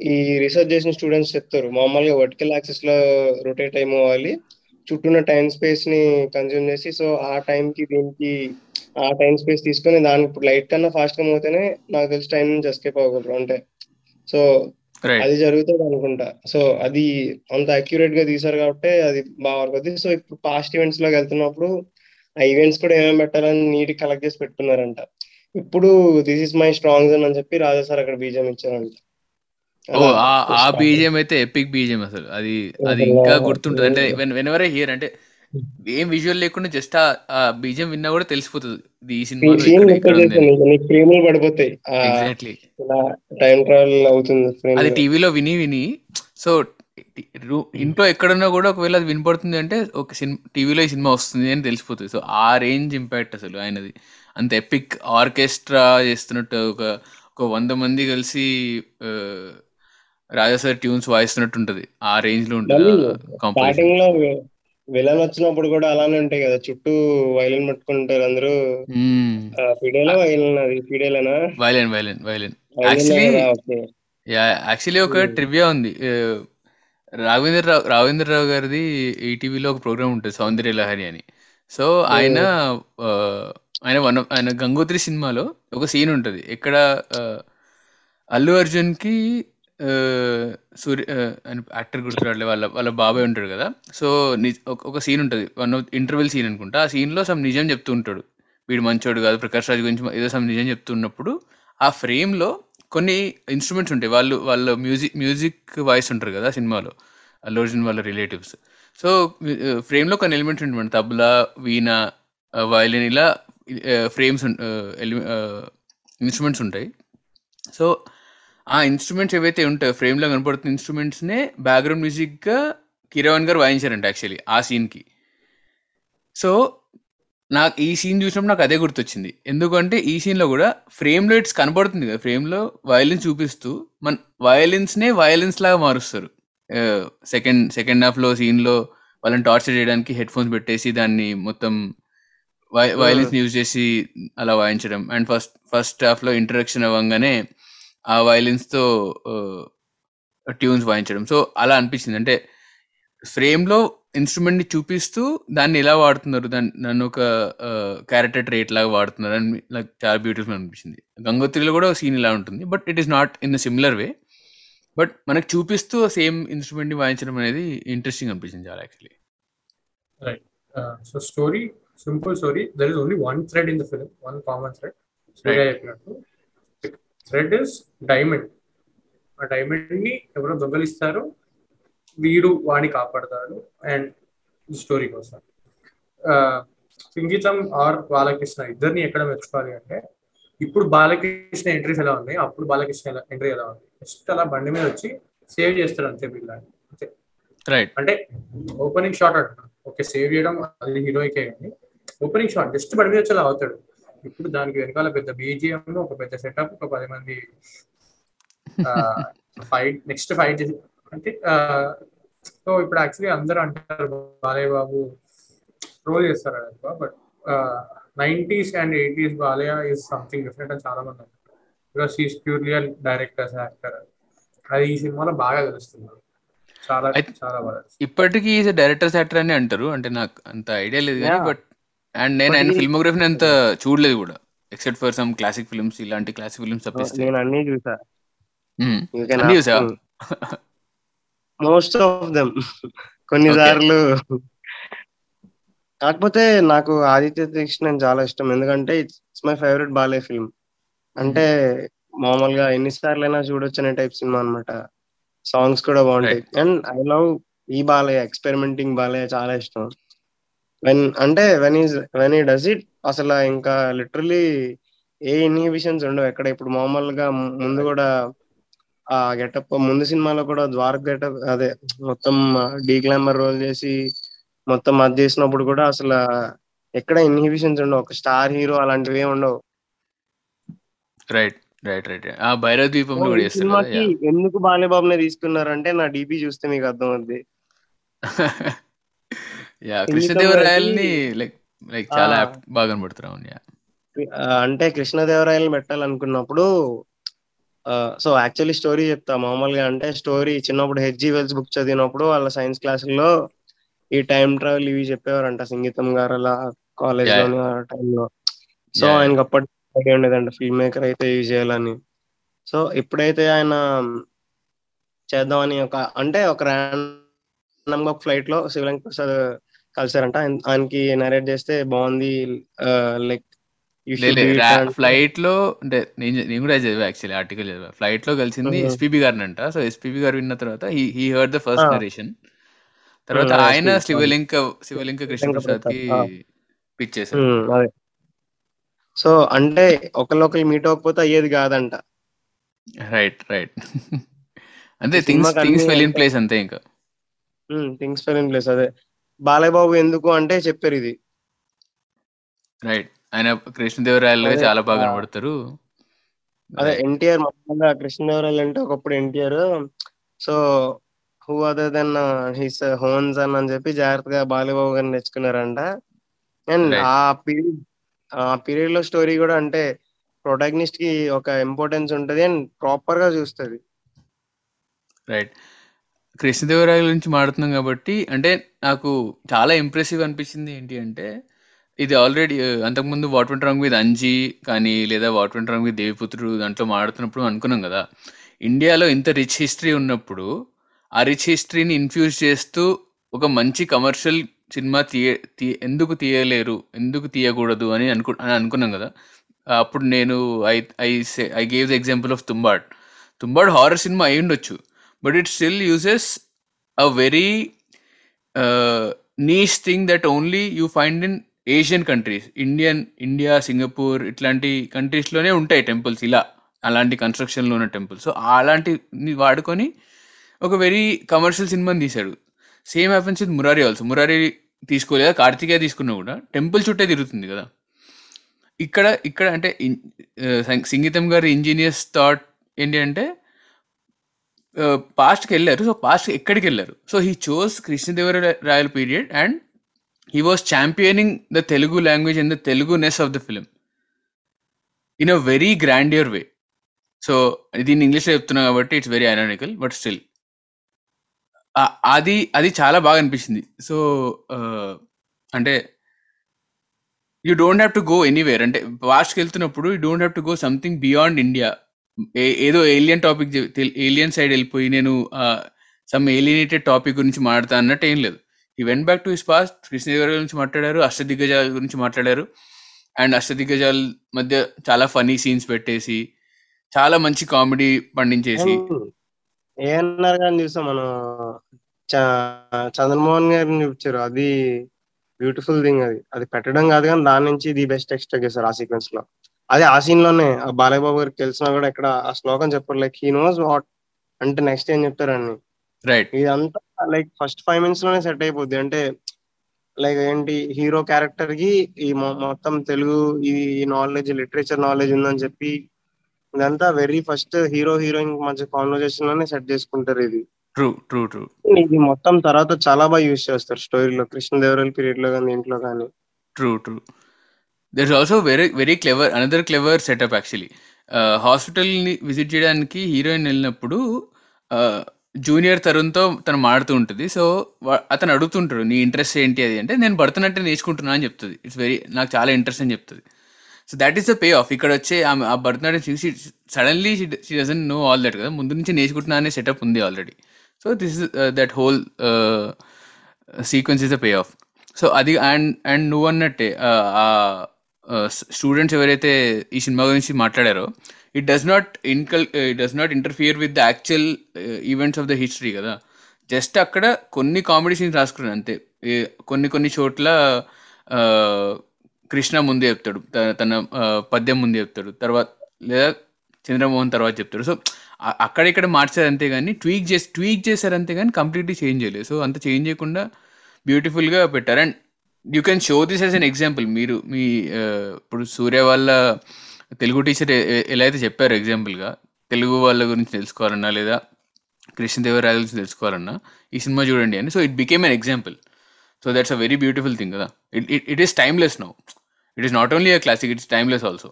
ఈ రీసెర్చ్ చేసిన స్టూడెంట్స్ చెప్తారు మామూలుగా వర్టికల్ యాక్సెస్లో రొటేట్ టైం అవ్వాలి చుట్టూన్న టైం స్పేస్ని కన్జ్యూమ్ చేసి సో ఆ టైం కి దీనికి ఆ టైం స్పేస్ తీసుకొని దానికి ఇప్పుడు లైట్ కన్నా ఫాస్ట్గా పోతేనే నాకు తెలిసి టైం నుంచి ఎస్కేప్ అవ్వగలరు అంటే. సో అది జరుగుతుంది అనుకుంటా. సో అది అంత అక్యురేట్గా తీసారు కాబట్టి అది బాగా వర్క్ అవుతుంది సో ఇప్పుడు పాస్ట్ ఈవెంట్స్లోకి వెళ్తున్నప్పుడు ఆ ఈవెంట్స్ కూడా ఏమేమి పెట్టాలని నీట్ కలెక్ట్ చేసి పెట్టుకున్నారంట. ఇప్పుడు this is my strong zone అని చెప్పి రాజా సార్ అక్కడ బీజం ఇచ్చారంట. ఓ ఆ బీజియం అయితే ఎపిక్ బీజియం అసలు. అది అది ఇంకా గుర్తుంటుంది. అంటే వెన్ ఎవర్ హియర్ అంటే ఏం విజువల్ లేకుండా జస్ట్ ఆ బీజియం విన్నా కూడా తెలిసిపోతుంది. ఈ సినిమా పడిపోతాయి. ఎగ్జాక్ట్లీ టైం ట్రావెల్ అవుతుంది అది టీవీలో విని విని సో ఇంట్లో ఎక్కడున్నా కూడా ఒకవేళ అది వినపడుతుంది అంటే ఒక సినిమా టీవీలో ఈ సినిమా వస్తుంది అని తెలిసిపోతుంది. సో ఆ రేంజ్ ఇంపాక్ట్ అసలు ఆయనది. అంత ఎపిక్ ఆర్కెస్ట్రా చేస్తున్నట్టు ఒక ఒక వంద మంది కలిసి రాజా సార్ ట్యూన్స్ వాయిస్తున్నట్టు ఉంటది. ఆ రేంజ్లో ఉంటుంది విలన్ వచ్చినప్పుడు కూడా అలానే ఉంటాయి కదా. చుట్టూ వైలిన్ పట్టుకుంటారు అందరూ. ఫిడేలా వైలిన్ అది ఫిడేలేనా? Violin violin violin. Actually actually ఒక ట్రివియా ఉంది. రాఘవేంద్ర రావు రాఘవేంద్ర రావు గారిది ఈటీవీలో ఒక ప్రోగ్రామ్ ఉంటుంది సౌందర్య లహరి అని. సో ఆయన ఆయన వన్ ఆయన గంగోత్రి సినిమాలో ఒక సీన్ ఉంటుంది. ఎక్కడ అల్లు అర్జున్ సూర్య యాక్టర్ గుర్తురాడలే వాళ్ళ వాళ్ళ బాబాయ్ ఉంటాడు కదా. సో ఒక సీన్ ఉంటుంది. వన్ ఆఫ్ ఇంటర్వెల్ సీన్ అనుకుంటా. ఆ సీన్లో సమ్ నిజం చెప్తూ ఉంటాడు. వీడు మంచోడు కాదు ప్రకాష్ రాజ్ గురించి ఏదో సమ్ నిజం చెప్తున్నప్పుడు ఆ ఫ్రేమ్లో కొన్ని ఇన్స్ట్రుమెంట్స్ ఉంటాయి. వాళ్ళు వాళ్ళ మ్యూజిక్ మ్యూజిక్ వాయిస్ ఉంటారు కదా సినిమాలో. అల్లు అర్జున్ వాళ్ళ రిలేటివ్స్ సో ఫ్రేమ్లో కొన్ని ఎలిమెంట్స్ ఉంటాయి తబలా వీణ వయలిన్ ఇలా ఫ్రేమ్స్ ఇన్స్ట్రుమెంట్స్ ఉంటాయి. సో ఆ ఇన్స్ట్రుమెంట్స్ ఏవైతే ఉంటాయో ఫ్రేమ్లో కనపడుతున్న ఇన్స్ట్రుమెంట్స్నే బ్యాక్గ్రౌండ్ మ్యూజిక్గా కిరవాన్ గారు వాయించారంట యాక్చువల్లీ ఆ సీన్కి సో నాకు ఈ సీన్ చూసినప్పుడు నాకు అదే గుర్తొచ్చింది. ఎందుకంటే ఈ సీన్లో కూడా ఫ్రేమ్లో ఇట్స్ కనపడుతుంది కదా ఫ్రేమ్లో వయలిన్స్ చూపిస్తూ మన వయలిన్స్నే వయలిన్స్ లాగా మారుస్తారు. సెకండ్ సెకండ్ హాఫ్లో సీన్లో వాళ్ళని టార్చర్ చేయడానికి హెడ్ ఫోన్స్ పెట్టేసి దాన్ని మొత్తం వయలిన్స్ యూజ్ చేసి అలా వాయించడం. అండ్ ఫస్ట్ ఫస్ట్ హాఫ్లో ఇంట్రడక్షన్ అవ్వగానే ఆ వయలిన్స్తో ట్యూన్స్ వాయించడం. సో అలా అనిపించింది. అంటే ఫ్రేమ్లో ఇన్స్ట్రుమెంట్ని చూపిస్తూ దాన్ని ఎలా వాడుతున్నారు? దాన్ని నన్ను ఒక క్యారెక్టర్ ట్రేట్ లాగా వాడుతున్నారు అని నాకు చాలా బ్యూటిఫుల్ అనిపించింది. గంగోత్రిలో కూడా సీన్ ఇలా ఉంటుంది. But it is not in the similar way. But మనకు చూపిస్తూ సేమ్ ఇన్స్ట్రుమెంట్ని వాయించడం అనేది ఇంట్రెస్టింగ్ అనిపించింది చాలా actually. Right so story simple story there is only one thread in the film one common thread చెప్పినట్టు థ్రెడ్ ఇస్ డైమండ్. ఆ డైమండ్ని ఎవరో దొంగలిస్తారు వీడు వాడిని కాపాడతాడు అండ్ స్టోరీ కోసం సంగీతం ఆర్ బాలకృష్ణ ఇద్దరిని ఎక్కడ మెచ్చుకోవాలి అంటే ఇప్పుడు బాలకృష్ణ ఎంట్రీస్ ఎలా ఉన్నాయి అప్పుడు బాలకృష్ణ ఎంట్రీ ఎలా ఉంది. జస్ట్ అలా బండి మీద వచ్చి సేవ్ చేస్తాడు అంతే అంతే. రైట్. అంటే ఓపెనింగ్ షాట్ అంటున్నా. ఓకే సేవ్ చేయడం అది హీరోయికే కానీ ఓపెనింగ్ షాట్ జస్ట్ బండి మీద వచ్చి అలా అవుతాడు. ఇప్పుడు దానికి వెనకాల పెద్ద బీజిఎం ఒక పెద్ద సెటప్ ఒక పది మంది ఫైట్ నెక్స్ట్ ఫైట్ అంటే సో ఇప్పుడు యాక్చువల్లీ అందరూ అంటారు బాలయ్య బాబు ట్రోల్ చేస్తారు ఎక్కువ but nineties and eighties Balayya is something different అని చాలా మంది అంటారు. Because is purely directors actor అది ఈ సినిమాలో బాగా తెలుస్తుంది. చాలా చాలా బాగా ఇప్పటికీ ఈజ్ డైరెక్టర్స్ యాక్టర్ అని అంటారు. అంటే నాకు అంత ఐడియా లేదు కానీ బట్ అండ్ నేను ఆయన ఫిల్మోగ్రఫీని అంత చూడలేదు కూడా except for some classic films ఇలాంటి క్లాసిక్ ఫిల్మ్స్ తప్పిస్తే. నేను అన్ని చూసా. అన్ని చూసా మోస్ట్ ఆఫ్ దెమ్ కొన్నిసార్లు కాకపోతే నాకు ఆదిత్య కృష్ణ చాలా ఇష్టం. ఎందుకంటే ఇట్స్ మై ఫేవరెట్ బాలే ఫిల్మ్ అంటే మామూలుగా ఎన్నిసార్లు అయినా చూడొచ్చు అనే టైప్ సినిమా అనమాట సాంగ్స్ కూడా బాగుంటాయి. అండ్ ఐ లవ్ ఈ బాలయ్య ఎక్స్పెరిమెంటింగ్ బాలయ్య చాలా ఇష్టం. వెన్ అంటే వెన్ ఈజ్ వెన్ ఈ డస్ ఇట్ అసలు ఇంకా లిటరలీ ఏ ఇన్హిబిషన్స్ ఉండవు. ఎక్కడ ఇప్పుడు మామూలుగా ముందు కూడా ఆ గెటప్ ముందు సినిమాలో కూడా ద్వారక్ గెటప్ అదే మొత్తం డీ గ్లామర్ రోల్ చేసి మొత్తం అది చేసినప్పుడు కూడా అసలు ఎక్కడ ఇన్హిబిషన్స్ ఉండవు. ఒక స్టార్ హీరో అలాంటివి ఏమి ఉండవు. రైట్ రైట్ రైట్ ఆ భైరవ ద్వీపంలో కూడా సినిమాకి ఎందుకు బాలేబాబునే తీసుకున్నారంటే నా డీపీ చూస్తే మీకు అర్థం అవుద్ది యా కృష్ణదేవరాయల్ని లైక్ లైక్ చాలా బాగా కనబడుతున్నాం యా. అంటే కృష్ణదేవరాయలు పెట్టాలనుకున్నప్పుడు సో యాక్చువల్లీ స్టోరీ చెప్తా. మామూలుగా అంటే స్టోరీ చిన్నప్పుడు హెచ్జి వెల్స్ బుక్ చదివినప్పుడు వాళ్ళ సైన్స్ క్లాసుల్లో ఈ టైం ట్రావెల్ ఇవి చెప్పేవారంట సంగీతం గారు అలా కాలేజ్లో. టైంలో సో ఆయనకి అప్పటి ఉండేదంట ఫిల్మ్ మేకర్ అయితే ఇవి చేయాలని. సో ఎప్పుడైతే ఆయన చేద్దామని ఒక అంటే ఒక ర్యాండమ్గా ఫ్లైట్లో శివలంక ప్రసాద్ కలిసారంట. ఆయనకి నరేట్ చేస్తే బాగుంది లైక్ ఫ్లైట్లో అంటే నేను కూడా చదివా యాక్చువల్లీ ఆర్టికల్ చదివా ఫ్లైట్లో కలిసింది ఎస్పీబీ గారిని అంట సో ఎస్పీబీ గారు విన్న తర్వాత he heard the first narration తర్వాత ఆయన శివలింక శివలింక కృష్ణ ప్రసాద్కి పిచ్ చేశారు. అదే. సో అంటే ఒకళ్ళొకరు మీట్ అవ్వకపోతే అయ్యేది కాదంట. రైట్ రైట్ అంతే things things fell in place అంతే ఇంకా. థింగ్స్ ఫెల్ ఇన్ ప్లేస్ అదే. బాలయ్య బాబు ఎందుకు అంటే చెప్పారు ఇది. రైట్ ఆయన కృష్ణదేవరాయలు చాలా బాగా కనబడతారు. అదే ఎన్టీఆర్ మామూలుగా కృష్ణదేవరాయలు అంటే ఒకప్పుడు NTR. So who other than his హోన్స్ అని అని చెప్పి జాగ్రత్తగా బాలయ్యబాబు గారిని తెచ్చుకున్నారంట. అండ్ ఆ పీరియడ్ ఆ పీరియడ్లో స్టోరీ కూడా అంటే ప్రొటాగనిస్ట్కి ఒక ఇంపార్టెన్స్ ఉంటది అండ్ ప్రాపర్గా చూస్తుంది. రైట్ కృష్ణదేవరాయల గురించి మాడుతున్నాం కాబట్టి అంటే నాకు చాలా ఇంప్రెసివ్ అనిపించింది ఏంటి అంటే ఇది ఆల్రెడీ అంతకుముందు వాట్ వెంట రాంగ్ విత్ అంజీ కానీ లేదా వాట్ వెంట రాంగ్ విత్ దేవిపుత్రుడు దాంట్లో మాడుతున్నప్పుడు అనుకున్నాం కదా. ఇండియాలో ఇంత రిచ్ హిస్టరీ ఉన్నప్పుడు ఆ రిచ్ హిస్టరీని ఇన్ఫ్యూజ్ చేస్తూ ఒక మంచి కమర్షియల్ సినిమా తీయ తీ ఎందుకు తీయలేరు ఎందుకు తీయకూడదు అని అనుకు అని అనుకున్నాం కదా. అప్పుడు నేను I I I gave the example of Tumbbad Tumbbad horror cinema అయి ఉండొచ్చు but it uses uses a very niche thing that only you find in Asian countries Indian India Singapore ఇట్లాంటి కంట్రీస్లోనే ఉంటాయి టెంపుల్స్ ఇలా. అలాంటి కన్స్ట్రక్షన్లో ఉన్న టెంపుల్స్ సో అలాంటి వాడుకొని ఒక వెరీ కమర్షియల్ సినిమాని తీశాడు. Same happens with Murari also Murari తీసుకోలేదా Karthikeya తీసుకున్నా కూడా. టెంపుల్ చుట్టే తిరుగుతుంది కదా. ఇక్కడ ఇక్కడ అంటే uh, సంగీతం గారి ఇంజనీర్స్ థాట్ ఏంటి అంటే పాస్ట్కి వెళ్ళారు. సో పాస్ట్ ఎక్కడికి వెళ్ళారు? So he chose కృష్ణదేవరాయల period and he was championing the Telugu language and the Teluguness of the film in a very grandeur way so దీన్ని ఇంగ్లీష్లో చెప్తున్నా కాబట్టి it's very ironical but still అది అది చాలా బాగా అనిపించింది. సో అంటే you don't have to go anywhere అంటే పాస్ట్కి వెళ్తున్నప్పుడు you don't have to go something beyond India ఏదో ఏలియన్ టాపిక్ ఏలియన్ సైడ్ వెళ్ళిపోయి నేను సమ్ ఏలియనేటెడ్ టాపిక్ గురించి మాట్లాడతా అన్నట్టు ఏం లేదు. He went back to his past Krishnadevaraya గురించి మాట్లాడారు అష్టదిగ్గజాల గురించి మాట్లాడారు. అండ్ అష్టదిగ్గజాల మధ్య చాలా ఫనీ సీన్స్ పెట్టేసి చాలా మంచి కామెడీ పండించేసి. ఏఎన్ఆర్ గారిని చూసాం మనం. చంద్రమోహన్ గారిని చూపించారు. అది బ్యూటిఫుల్ థింగ్ అది. అది పెట్టడం కాదు కానీ దాని నుంచి ది బెస్ట్ ఎక్స్ట్రా చేశారు ఆ సీక్వెన్స్లో. అదే ఆ సీన్లోనే ఆ బాలయ్య బాబు గారికి తెలిసినా కూడా ఇక్కడ ఆ శ్లోకం చెప్పారు. లైక్ హీ నోస్ వాట్ అంటే నెక్స్ట్ ఏం చెప్తారని రైట్ ఇదంతా లైక్ ఫస్ట్ ఫైవ్ మినిట్స్లోనే సెట్ అయిపోద్ది. అంటే లైక్ ఏంటి హీరో క్యారెక్టర్కి ఈ మొత్తం తెలుగు ఈ నాలెడ్జ్ లిటరేచర్ నాలెడ్జ్ ఉందని చెప్పి ఇదంతా వెరీ ఫస్ట్ హీరో హీరోయిన్ మధ్య కాన్వర్జేషన్లోనే సెట్ చేసుకుంటారు ఇది. ట్రూ ట్రూ ట్రూ ఇది మొత్తం తర్వాత చాలా బాగా యూజ్ చేస్తారు స్టోరీలో కృష్ణదేవరాయల పీరియడ్లో కానీ దీంట్లో కానీ. True true there is also very very clever another clever setup actually హాస్పిటల్ని విజిట్ చేయడానికి హీరోయిన్ వెళ్ళినప్పుడు uh, జూనియర్ తరుణ్తో తను మాడుతూ ఉంటుంది. సో అతను అడుగుతుంటాడు నీ ఇంట్రెస్ట్ ఏంటి? అది అంటే నేను భరతనాట్యం నేర్చుకుంటున్నా అని చెప్తుంది. ఇట్స్ వెరీ నాకు చాలా ఇంట్రెస్ట్ అని చెప్తుంది. So that is the pay off ఇక్కడ వచ్చే ఆమె ఆ భరతనాట్యం చూసి suddenly she doesn't know all that కదా? ముందు నుంచి నేర్చుకుంటున్నా అనే సెటప్ ఉంది already so this is that whole sequence is the pay off so అది అండ్ అండ్ నువ్వు అన్నట్టే uh, స్టూడెంట్స్ ఎవరైతే ఈ సినిమా గురించి మాట్లాడారో it does not ఇన్కల్ it does not interfere with the actual events of the history కదా. జస్ట్ అక్కడ కొన్ని కామెడీ సీన్స్ రాసుకున్నాను అంతే. కొన్ని కొన్ని చోట్ల కృష్ణ ముందే చెప్తాడు తన పద్యం ముందే చెప్తాడు తర్వాత లేదా చంద్రమోహన్ తర్వాత చెప్తాడు. సో అక్కడ ఇక్కడ మార్చారు అంతే కానీ ట్వీక్ చేసి ట్వీక్ చేశారు అంతే కానీ కంప్లీట్లీ చేంజ్ చేయలేదు. సో అంత చేంజ్ చేయకుండా బ్యూటిఫుల్గా పెట్టారు. And you can show this as an example మీరు మీ ఇప్పుడు సూర్య వాళ్ళ తెలుగు టీచర్ ఎలా అయితే చెప్పారు ఎగ్జాంపుల్గా తెలుగు వాళ్ళ గురించి తెలుసుకోవాలన్నా లేదా కృష్ణదేవరాయ గురించి తెలుసుకోవాలన్నా ఈ సినిమా చూడండి అని. So it became an example so that's a very beautiful thing కదా. It it it is timeless now it is not only a classic it's timeless also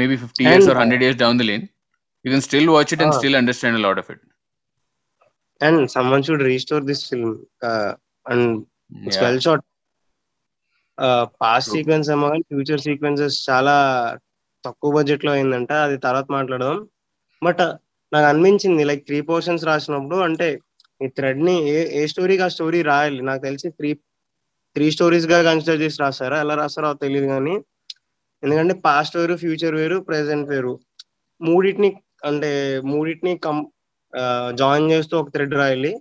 maybe fifty years or hundred years down the lane you can still watch it and. Still understand lot of it and someone should restore this film and it's well shot. Past. Sequence ఏమో కానీ future sequences చాలా తక్కువ బడ్జెట్లో అయిందంట. అది తర్వాత మాట్లాడదాం. But నాకు అనిపించింది లైక్ త్రీ పోర్షన్స్ రాసినప్పుడు అంటే ఈ థ్రెడ్ని ఏ ఏ స్టోరీకి ఆ స్టోరీ రాయాలి? నాకు తెలిసి త్రీ త్రీ స్టోరీస్గా కన్సిడర్ చేసి రాస్తారా ఎలా రాస్తారో తెలియదు కానీ ఎందుకంటే పాస్ట్ వేరు ఫ్యూచర్ వేరు ప్రెసెంట్ వేరు. మూడింటిని అంటే మూడింటిని కం జాయిన్ చేస్తూ ఒక థ్రెడ్ రాయాలి.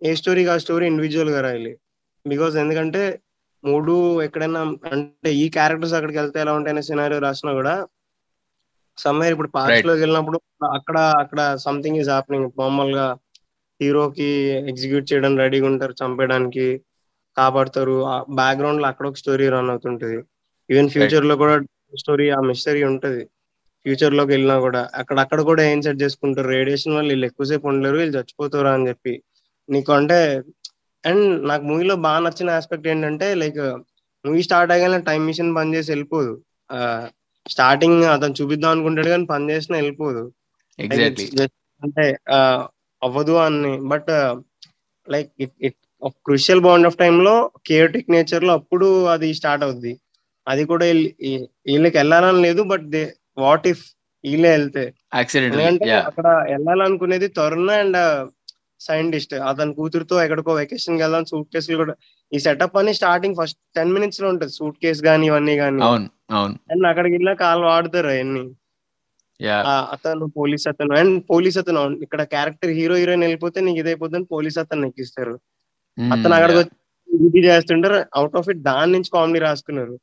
ఏ స్టోరీకి ఆ స్టోరీ ఇండివిజువల్గా రాయాలి. బికాస్ ఎందుకంటే మూడు ఎక్కడైనా అంటే ఈ క్యారెక్టర్స్ అక్కడికి వెళ్తే ఎలా ఉంటాయనే సినారియో రాసినా కూడా సమ్వేర్ ఇప్పుడు పాస్ట్ Right. లోకి వెళ్ళినప్పుడు అక్కడ అక్కడ సంథింగ్ ఈజ్ హ్యాపెనింగ్ మామూలుగా హీరోకి ఎగ్జిక్యూట్ చేయడం రెడీగా ఉంటారు చంపేయడానికి కాపాడతారు. బ్యాక్గ్రౌండ్లో అక్కడ ఒక స్టోరీ రన్ అవుతుంటది. ఈవెన్ ఫ్యూచర్లో కూడా స్టోరీ ఆ మిస్టరీ ఉంటది. ఫ్యూచర్లోకి వెళ్ళినా కూడా అక్కడ అక్కడ కూడా ఏం సెట్ చేసుకుంటారు? రేడియేషన్ వల్ల వీళ్ళు ఎక్కువసేపు ఉండలేరు వీళ్ళు చచ్చిపోతారు అని చెప్పి. నీకు అంటే అండ్ నాకు మూవీలో బాగా నచ్చిన ఆస్పెక్ట్ ఏంటంటే లైక్ మూవీ స్టార్ట్ అయ్యాక టైం మిషన్ పని చేసి వెళ్ళిపోదు. స్టార్టింగ్ అతను చూపిద్దాం అనుకుంటాడు కానీ పని చేసినా వెళ్ళిపోదు. అంటే అవ్వదు అని but like it crucial bound of టైమ్లో కేయోటిక్ నేచర్లో అప్పుడు అది స్టార్ట్ అవుద్ది. అది కూడా వీళ్ళకి వెళ్ళాలని లేదు బట్ దే వాట్ ఇఫ్ వీళ్ళే వెళ్తే? ఎందుకంటే అక్కడ వెళ్ళాలనుకునేది తరుణ్ అండ్ సైంటిస్ట్. అతని కూతురుతో ఎక్కడికో వెకేషన్కి వెళ్దాం సూట్ కేసులు కూడా ఈ సెటప్ అని స్టార్టింగ్ ఫస్ట్ టెన్ మినిట్స్లో ఉంటది సూట్ కేసు గానీ ఇవన్నీ అవును అవును. అండ్ అక్కడికి వెళ్ళా కాలు వాడుతారు అవన్నీ. అతను పోలీస్ అతను. అండ్ పోలీస్ అతను ఇక్కడ క్యారెక్టర్ హీరో హీరోయిన్ వెళ్ళిపోతే నీకు ఇదైపోతుంది పోలీస్ అతను ఎక్కిస్తారు. అతను అక్కడికి వచ్చి ఇది చేస్తుంటారు అవుట్ ఆఫ్ ఇట్ దాని నుంచి కామెడీ రాసుకున్నారు.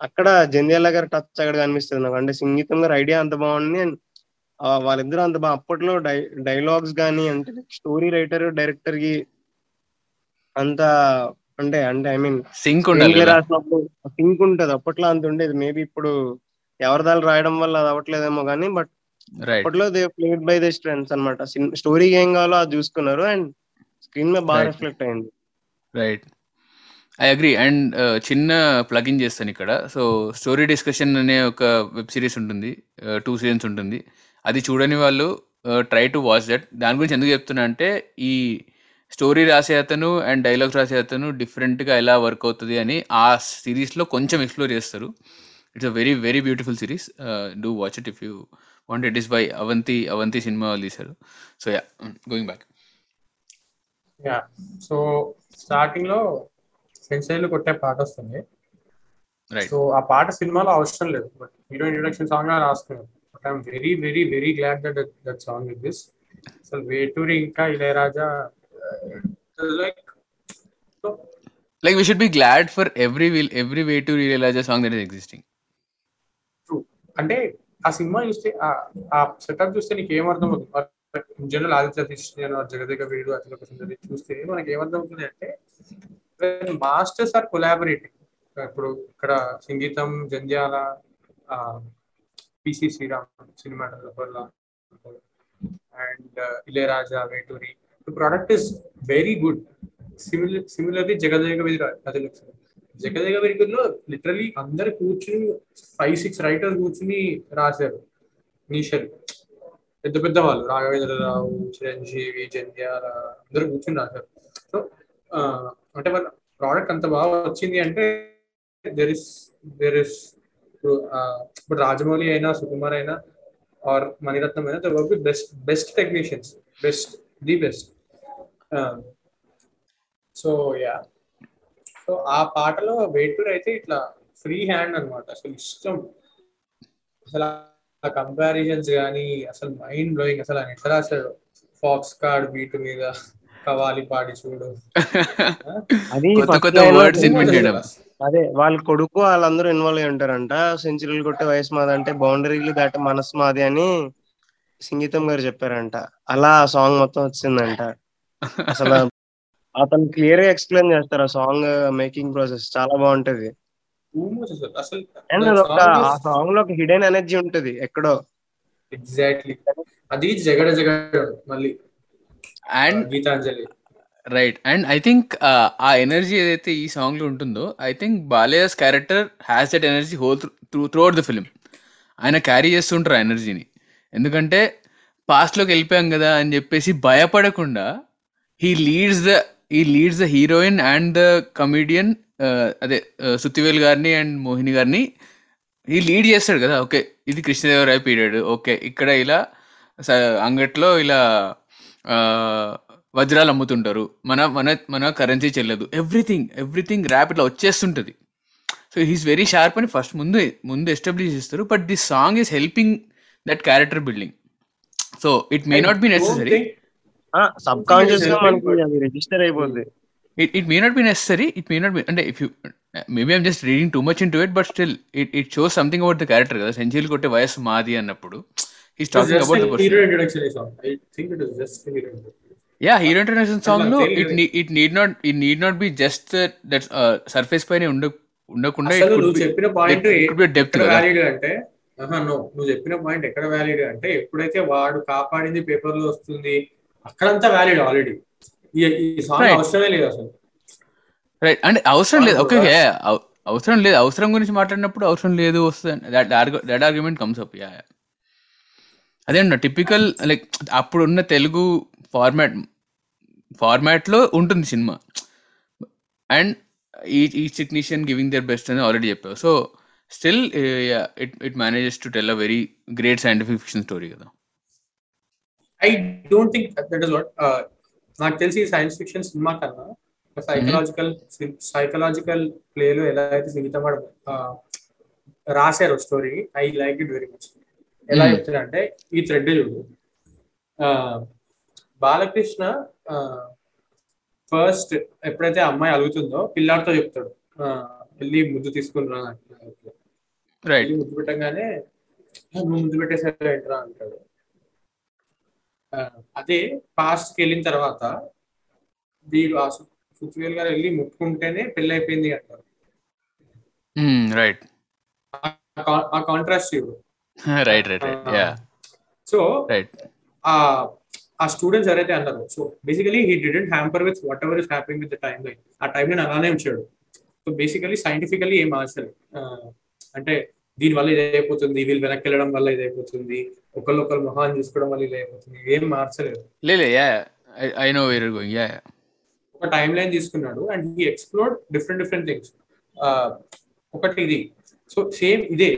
అక్కడ జంధ్యాల గారి టచ్ అక్కడ కనిపిస్తుంది నాకు. అంటే సంగీతం గారి ఐడియా అంత బాగుంది. అండ్ వాళ్ళిద్దరూ అంత బాగా అప్పట్లో డై డైలాగ్స్ కానీ అంటే స్టోరీ రైటర్ డైరెక్టర్కి అంత అంటే అంటే ఐ మీన్ సింక్. రాసినప్పుడు సింక్ ఉంటది. అప్పట్లో అంత ఉండేది. మేబీ ఇప్పుడు ఎవరిదాలు రాయడం వల్ల అది అవ్వట్లేదేమో కానీ బట్ అప్పట్లో they played by the strengths అనమాట స్టోరీ ఏం కావాలో అది చూసుకున్నారు అండ్ స్క్రీన్ మీద బాగా. రిఫ్లెక్ట్ అయింది. రైట్ ఐ అగ్రి అండ్ చిన్న ప్లగిన్ చేస్తాను ఇక్కడ. సో స్టోరీ డిస్కషన్ అనే ఒక వెబ్ సిరీస్ ఉంటుంది. టూ సీజన్స్ ఉంటుంది. అది చూడని వాళ్ళు ట్రై టు వాచ్ దట్ దాని గురించి ఎందుకు చెప్తున్నా అంటే ఈ స్టోరీ రాసే అతను అండ్ డైలాగ్స్ రాసే అతను డిఫరెంట్గా ఎలా వర్క్ అవుతుంది అని ఆ సిరీస్లో కొంచెం ఎక్స్ప్లోర్ చేస్తారు. It's a very very beautiful series do watch it if you want it is by Avanti Avanti cinema వాళ్ళు తీశారు so ya going back ya so స్టార్టింగ్లో సెన్సైలు కొట్టే పాట వస్తుంది. రైట్ సో ఆ పాట సినిమాలో అవసరం లేదు. బట్ హీరో ఇంట్రొడక్షన్ సాంగ్గా రాసుకున్నారు but I'm very very very glad that that song with this అసలు వేటూరి ఇంకా Ilaiyaraaja like Like we should be glad for every will every way to realize a song that is existing. అంటే ఆ cinema చూస్తే ఆ- setup చూస్తే నీకు ఏమర్థం అవుతుంది జనరల్ ఆదిత్య కృష్ణ జగదేక వీరుడు అతిలోక సుందరి చూస్తే మనకి ఏమర్థం అవుతుంది అంటే మాస్టర్స్ ఆర్ కొలాబరేటింగ్ ఇప్పుడు ఇక్కడ సంగీతం Jandhyala PC Sreeram cinematographer and uh, Ilaiyaraaja Veturi. The product is very good similar similarly Jagadeka Veerudu Athiloka Sundari Jagadeka వీరుడులో literally అందరు కూర్చుని ఫైవ్ సిక్స్ రైటర్స్ కూర్చుని రాశారు. ఇనీషియల్ పెద్ద పెద్ద వాళ్ళు. రాఘవేంద్రరావు చిరంజీవి జంధ్యాల అందరూ కూర్చుని రాశారు. సో అంటే వాళ్ళ ప్రోడక్ట్ అంత బాగా వచ్చింది అంటే దెర్ ఇస్ దెర్ ఇస్ ఇప్పుడు రాజమౌళి అయినా సుకుమార్ అయినా ఆర్ మణిరత్నం అయినా the work best best technicians best the best so ya so ఆ పాటలో వేటూర్ అయితే ఇట్లా ఫ్రీ హ్యాండ్ అన్నమాట. అసలు ఇష్టం. అసలు ఆ కంపారిజన్స్ కానీ అసలు మైండ్ బ్లోయింగ్ అసలు ఆయన ఎట్లా రాశాడు. ఫాక్స్ కార్డ్ బీట్ మీద కవాలి పాడి చూడు. అది కొత్త కొత్త వర్డ్స్ ఇన్వెంట్ చేయడం. అదే వాళ్ళ కొడుకు వాళ్ళందరూ ఇన్వాల్వ్ అయి ఉంటారంట. సెంచరీలు కొట్టే వయసు మాది అంటే బౌండరీలు దాటి మనసు మాది అని సంగీతం గారు చెప్పారంట. అలా ఆ సాంగ్ మొత్తం వచ్చిందంట. అసలు అతను క్లియర్గా ఎక్స్ప్లెయిన్ చేస్తారు ఆ సాంగ్ మేకింగ్ ప్రాసెస్. చాలా బాగుంటది. అండ్ ఒక ఆ సాంగ్లో ఒక హిడెన్ ఎనర్జీ ఉంటది ఎక్కడో. ఎగ్జాక్ట్లీ. అది జగడ జగడ మళ్ళీ. And Gitanjali. Right and I think ఆ ఎనర్జీ ఏదైతే ఈ సాంగ్లో ఉంటుందో I think Balayya's character has that energy whole through throughout the film ఆయన క్యారీ చేస్తుంటారు ఆ ఎనర్జీని ఎందుకంటే పాస్ట్లోకి వెళ్ళిపోయాం కదా అని చెప్పేసి భయపడకుండా he leads the he leads the heroine and the comedian అదే uh, సుత్తివేల్ గారిని అండ్ మోహిని గారిని ఈ లీడ్ చేస్తాడు కదా. ఓకే ఇది కృష్ణదేవరాయ పీరియడ్ ఓకే ఇక్కడ ఇలా స- అంగట్లో ఇలా uh, వజ్రాలు అమ్ముతుంటారు. మన మన మన కరెన్సీ చెల్లదు. ఎవ్రీథింగ్ ఎవ్రీథింగ్ ర్యాప్ ఇట్లా వచ్చేస్తుంటుంది. సో హీస్ వెరీ షార్ప్ అని ఫస్ట్ ముందు ముందు ఎస్టాబ్లిష్ చేస్తారు. But this song is helping that character building so it may not be necessary sub కాన్షియస్గా మనకి అది రిజిస్టర్ అయిపోద్ది. It, it may not be necessary. It may not be and if you maybe i'm just reading too much into it but still it, it shows something about the character కదా. Century కొట్టే వయసు మాది అన్నప్పుడు. He's talking about the hero song it just hero international song లో need not it need not be just that that uh, surface పైన ఉండ ఉండకుండా నువ్వు చెప్పిన పాయింట్ కదా. వ్యాలిడ్ అంటే నో నువ్వు చెప్పిన పాయింట్ ఎక్కడ వ్యాలిడ్ అంటే ఎప్పుడైతే వాడు కాపాడింది పేపర్లో వస్తుంది అక్కడంతా వ్యాలిడ్ ఆల్రెడీ ఈ సాంగ్ Right. అవసరమే లేదు అసలు. రైట్ అంటే అవసరం లేదు. ఓకే. అవసరం లేదు. అవసరం గురించి మాట్లాడినప్పుడు అవసరం లేదు వస్తుంది. That argument comes up ya అదే అన్న టిపికల్ లైక్ అప్పుడున్న తెలుగు ఫార్మాట్ ఫార్మాట్లో ఉంటుంది సినిమా. అండ్ ఈ ఈ టెక్నీషియన్ గివింగ్ దర్ బెస్ట్ అని ఆల్రెడీ చెప్పావు. So still it it manages to tell a very great scientific fiction story కదా. I don't think that is what నాకు తెలిసి సైన్స్ ఫిక్షన్ సినిమా కన్నా సైకలాజికల్ సైకలాజికల్ ప్లేలో ఎలా అయితే వాడు ఆ, రాశారు story I like it very much ఎలా Mhm. చెప్తారంటే ఈ థ్రెడ్ చూడు. బాలకృష్ణ ఫస్ట్ ఎప్పుడైతే అమ్మాయి అలుగుతుందో పిల్లాడితో చెప్తాడు. వెళ్ళి ముద్దు తీసుకుని రా. రైట్ ముద్దు పెట్టంగానే "ఆ, నువ్వు ముద్దు పెట్టేసారు ఏంట్రా? అంటాడు. అదే పాస్ట్కి వెళ్ళిన తర్వాత వీడు ఆ సుత్వేల్ గారు వెళ్ళి ముట్టుకుంటేనే పెళ్ళి అయిపోయింది అంటారు రైట్ ఆ కా- ఆ contrast right right so right ఆ ఆ స్టూడెంట్స్ ఎవరైతే అన్నారు so basically he didn't hamper with whatever is happening with the time line ఆ టైం లైన్ అలానే ఉంచాడు. సో బేసికలీ సైంటిఫికలీ ఏం మార్చలేదు ఆ, అంటే దీని వల్ల ఇది అయిపోతుంది వీళ్ళు వెనక్కి వెళ్ళడం వల్ల ఇది అయిపోతుంది ఒకళ్ళు ఒకళ్ళు మొహాన్ని చూసుకోవడం వల్ల ఇది అయిపోతుంది ఏం మార్చలేదు లేలే ya I know where going ya ఒక టైం లైన్ తీసుకున్నాడు and he explore different different things ఒకటి ఇది. సో సేమ్ ఇదే.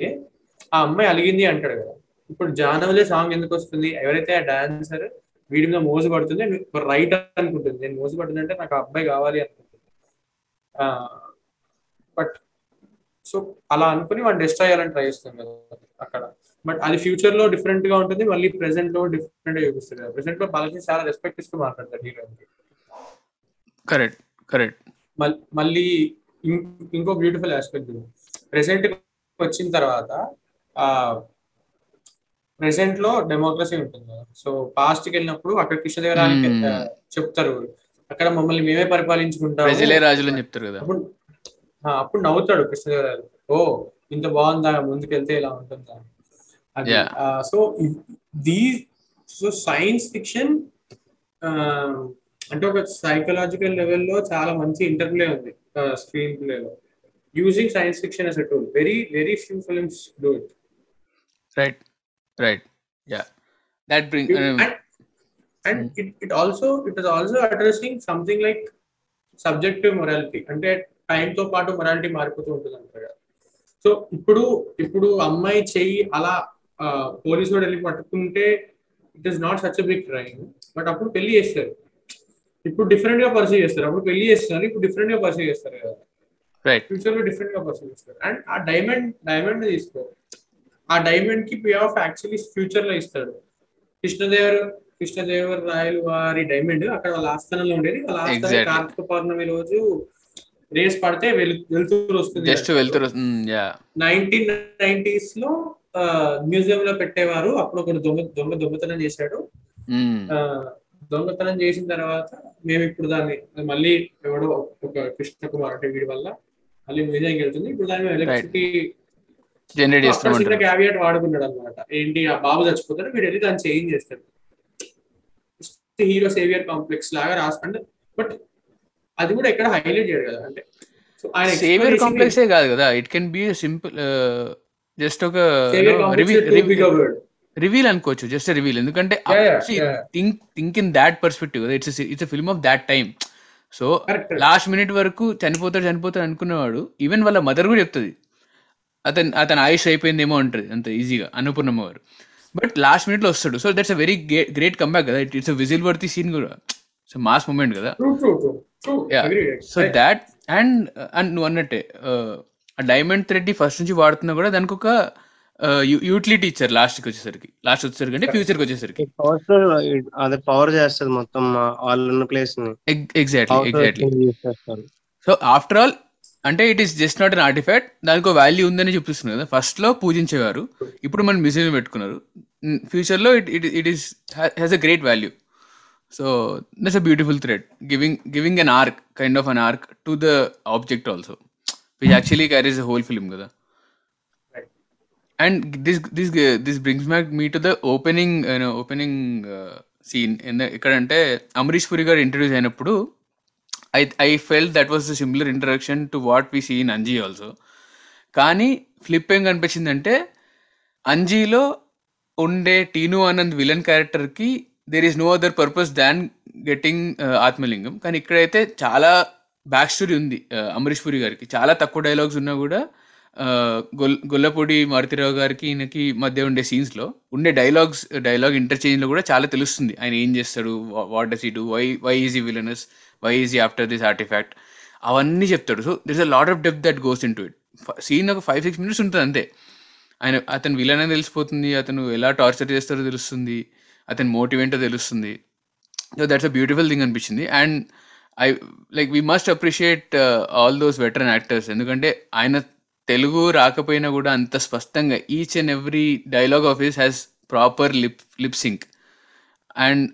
ఆ అమ్మాయి అలిగింది అంటాడు కదా. ఇప్పుడు జానవలే సాంగ్ ఎందుకు వస్తుంది? ఎవరైతే ఆ డాన్సర్ వీడి మీద మోజు పడుతుంది రైట్ అనుకుంటుంది. నేను మోజు పడుతుంది అంటే నాకు అబ్బాయి కావాలి అనుకుంటుంది. బట్ సో అలా అనుకుని వాడు డిస్ట్రాయ్ చేయాలని ట్రై చేస్తుంది కదా అక్కడ. బట్ అది ఫ్యూచర్లో డిఫరెంట్గా ఉంటుంది. మళ్ళీ ప్రెసెంట్లో డిఫరెంట్గా చూపిస్తుంది ప్రెసెంట్లో బాలకృష్ణ చాలా రెస్పెక్ట్ ఇస్తూ మాట్లాడతాడు హీరోయిన్ కరెక్ట్ కరెక్ట్ మళ్ళీ ఇంకో బ్యూటిఫుల్ ఆస్పెక్ట్ ప్రెసెంట్ వచ్చిన తర్వాత ప్రెసెంట్లో డెమోక్రసీ ఉంటుంది కదా. సో పాస్ట్కి వెళ్ళినప్పుడు అక్కడ. ఆ, చెప్తారు? అక్కడ మమ్మల్ని మేమే రాజులు అని చెప్తారు కదా. అప్పుడు అప్పుడు నవ్వుతాడు కృష్ణదేవరాయలు. ఓ ఇంత బాగుందా? ముందుకెళ్తే ఇలా ఉంటుందా. సో దీ సో సైన్స్ ఫిక్షన్ అంటే ఒక సైకలాజికల్ లెవెల్లో చాలా మంచి ఇంటర్ప్లే ఉంది స్క్రీన్ ప్లేలో. Using science fiction as a tool very very few films do it right right ya that bring and and it, it also it is also addressing something like subjective morality. అంటే time తో పాటు morality మారిపోతూ ఉంటుంది అంటారు. కదా so ఇప్పుడు ఇప్పుడు అమ్మాయి చెయ్యి అలా పోలీసు వాడు వెళ్ళి పట్టుకుంటే it is not such big crime but అప్పుడు పెళ్ళి చేస్తారు. ఇప్పుడు డిఫరెంట్గా పర్సీవ్ చేస్తారు. అప్పుడు పెళ్ళి చేస్తున్నారు. ఇప్పుడు డిఫరెంట్గా పర్సీవ్ చేస్తారు కదా. రైట్ ఫ్యూచర్లో డిఫరెంట్గా పర్సీవ్ చేస్తారు. అండ్ ఆ డైమండ్ డైమండ్ తీసుకో. ఆ డైమండ్కి పే ఆఫ్ యాక్చువల్లీ ఫ్యూచర్లో ఇస్తాడు. కృష్ణదేవర్ కృష్ణదేవర్ రాయలు వారి డైమండ్ అక్కడ వాళ్ళ ఆస్థానంలో ఉండేది. వాళ్ళ ఆస్థానం. కార్తీక పౌర్ణమి రోజు రేస్ పడితే వెలు- వెలుతురు వస్తుంది. జస్ట్ నైన్టీన్ నైన్టీస్లో మ్యూజియం లో పెట్టేవారు. అప్పుడు ఒకడు దొంగ దొంగ దొంగతనం చేశాడు. ఆ, దొంగతనం చేసిన తర్వాత మేము ఇప్పుడు దాన్ని మళ్ళీ ఎవడో ఒక కృష్ణ కుమార్ అంటే వీడి వల్ల మళ్ళీ మ్యూజియంకి వెళ్తుంది. ఇప్పుడు దాన్ని ఎలక్ట్రిసిటీ జనరేట్ చేస్తామంటారు క్యావియట్ వాడుకున్నాడు అనమాట ఏంటి ఆ బాబు చచ్చిపోతాడు వీడు వెళ్ళి దాన్ని చేంజ్ చేస్తాడు. హీరో సేవియర్ కాంప్లెక్స్ లాగా రాసుకుంటే బట్ అది కూడా ఎక్కడ హైలైట్ చేయడు కదా అంటే. సేవియర్ కాంప్లెక్సే కాదు కదా it can be simple just ఒక. రివీల్ అనుకోవచ్చు జస్ట్ రివీల్ ఎందుకంటే. Think think in that perspective it's it's film of that time so. Last minute వరకు చనిపోతాడు చనిపోతాడు అనుకునేవాడు ఈవెన్ వాళ్ళ మదర్ కూడా చెప్తుంది. అతను అతను ఆయుష్ అయిపోయిందేమో అంటది అంత ఈజీగా అనుపూర్ణమ్మ గారు బట్ లాస్ట్ మినిట్లో వస్తాడు. So that's a very great comeback కదా. ఇట్స్ విజిల్ వర్తి సీన్ కూడా. సో మాస్ మూమెంట్ కదా. True, true, true. True. Yeah. Agreed. So that and and నువ్వు అన్నట్టే uh, ఆ డైమండ్ థ్రెడ్ ఫస్ట్ నుంచి వాడుతున్నా కూడా దానికి ఒక యూటిలిటీ ఇచ్చారు లాస్ట్కి వచ్చేసరికి. లాస్ట్ వచ్చేసరికి అంటే ఫ్యూచర్కి వచ్చేసరికి. పవర్ అది పవర్ చేస్తుంది మొత్తం వాళ్ళు ఉన్న ప్లేస్ని. Exactly exactly so after all అంటే it is just not an artifact దానికి ఒక వాల్యూ ఉందని చూపిస్తుంది కదా. ఫస్ట్లో పూజించేవారు. ఇప్పుడు మనం మ్యూజియం పెట్టుకున్నారు. ఫ్యూచర్లో it it it is has a great value so that's a beautiful thread giving giving an arc kind of an arc to the object also which actually carries a whole film కదా. And this this this brings back me to the opening opening scene ఎక్కడంటే అమరీష్ పురి గారు introduce అయినప్పుడు I I felt that was the similar introduction to what we see in Anji also కానీ flip ఏం కనిపించిందంటే అంజీలో ఉండే టీను ఆనంద్ విలన్ క్యారెక్టర్కి there is no other purpose than getting Atmalingam కానీ ఇక్కడైతే చాలా బ్యాక్ స్టోరీ ఉంది uh, అమరీష్ పురి గారికి. చాలా తక్కువ డైలాగ్స్ ఉన్నా కూడా uh, గొల్ గొల్లపూడి మారుతిరావు గారికి ఈయనకి మధ్య ఉండే సీన్స్లో ఉండే డైలాగ్స్ డైలాగ్ ఇంటర్చేంజ్లో కూడా చాలా తెలుస్తుంది. ఆయన ఏం చేస్తాడు what does he do why why he's villainous why he's after this artifact అవన్నీ చెప్తాడు. So this a lot of depth that goes into it scene ఒక ఫైవ్ సిక్స్ మినిట్స్ ఉంటుంది అంతే. ఆయన అతను విలన్ అని తెలిసిపోతుంది అతను ఎలా టార్చర్ చేస్తారో తెలుస్తుంది అతని మోటివ్ ఏంటో తెలుస్తుంది. So that's a beautiful thing అనిపించింది. And I like we must appreciate all those veteran actors ఎందుకంటే ఆయన తెలుగు రాకపోయినా కూడా అంత స్పష్టంగా each and every dialogue of his has proper lip lip sync and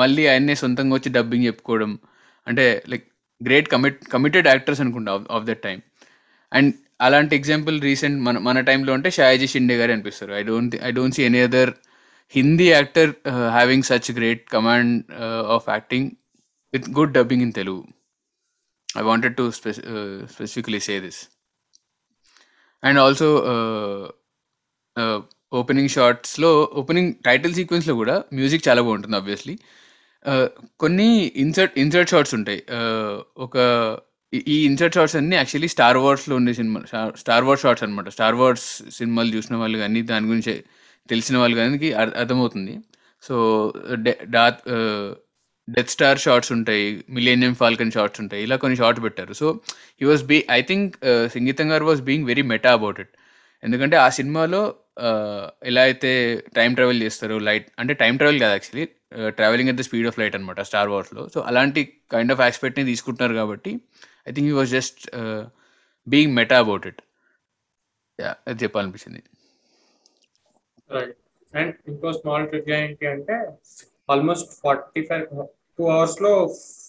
మళ్ళీ ఆయన్నే సొంతంగా వచ్చి డబ్బింగ్ చెప్పుకోవడం అంటే like great commit committed actors అనుకుంటా ఆఫ్ దట్ టైం అండ్ అలాంటి ఎగ్జాంపుల్ రీసెంట్ మన మన టైంలో అంటే షాయాజీ షిండే గారు అనిపిస్తారు. I don't I don't see any other Hindi actor having such great command of acting with good dubbing in Telugu I wanted to specifically say this and also opening షార్ట్స్లో opening title సీక్వెన్స్లో కూడా music చాలా బాగుంటుంది obviously కొన్ని insert insert shorts ఉంటాయి. ఒక ఈ- ఈ ఇన్సర్ట్ షార్ట్స్ అన్ని యాక్చువల్లీ స్టార్ వార్స్లో ఉండే సినిమా స్టార్ వార్స్ షార్ట్స్ అనమాట స్టార్ వార్స్ సినిమాలు చూసిన వాళ్ళు కానీ దాని గురించి తెలిసిన వాళ్ళు కానీ అర్- అర్థమవుతుంది. So death death star shots ఉంటాయి మిలేనియం ఫాల్కన్ షార్ట్స్ ఉంటాయి ఇలా కొన్ని షార్ట్స్ పెట్టారు. So he was be I think Singeetam garu was being very meta about it ఎందుకంటే ఆ సినిమాలో ఎలా అయితే టైం ట్రావెల్ చేస్తారు లైట్ అంటే టైం ట్రావెల్ కాదు actually travelling at the speed of light అనమాట స్టార్ వార్స్లో సో అలాంటి కైండ్ ఆఫ్ ఆస్పెక్ట్ని తీసుకుంటున్నారు కాబట్టి I think he was just being meta about it అది చెప్పాలనిపించింది. అండ్ ఇంకో స్మాల్ ట్రిక్ ఏంటి అంటే ఆల్మోస్ట్ ఫార్టీ ఫైవ్ టూ అవర్స్లో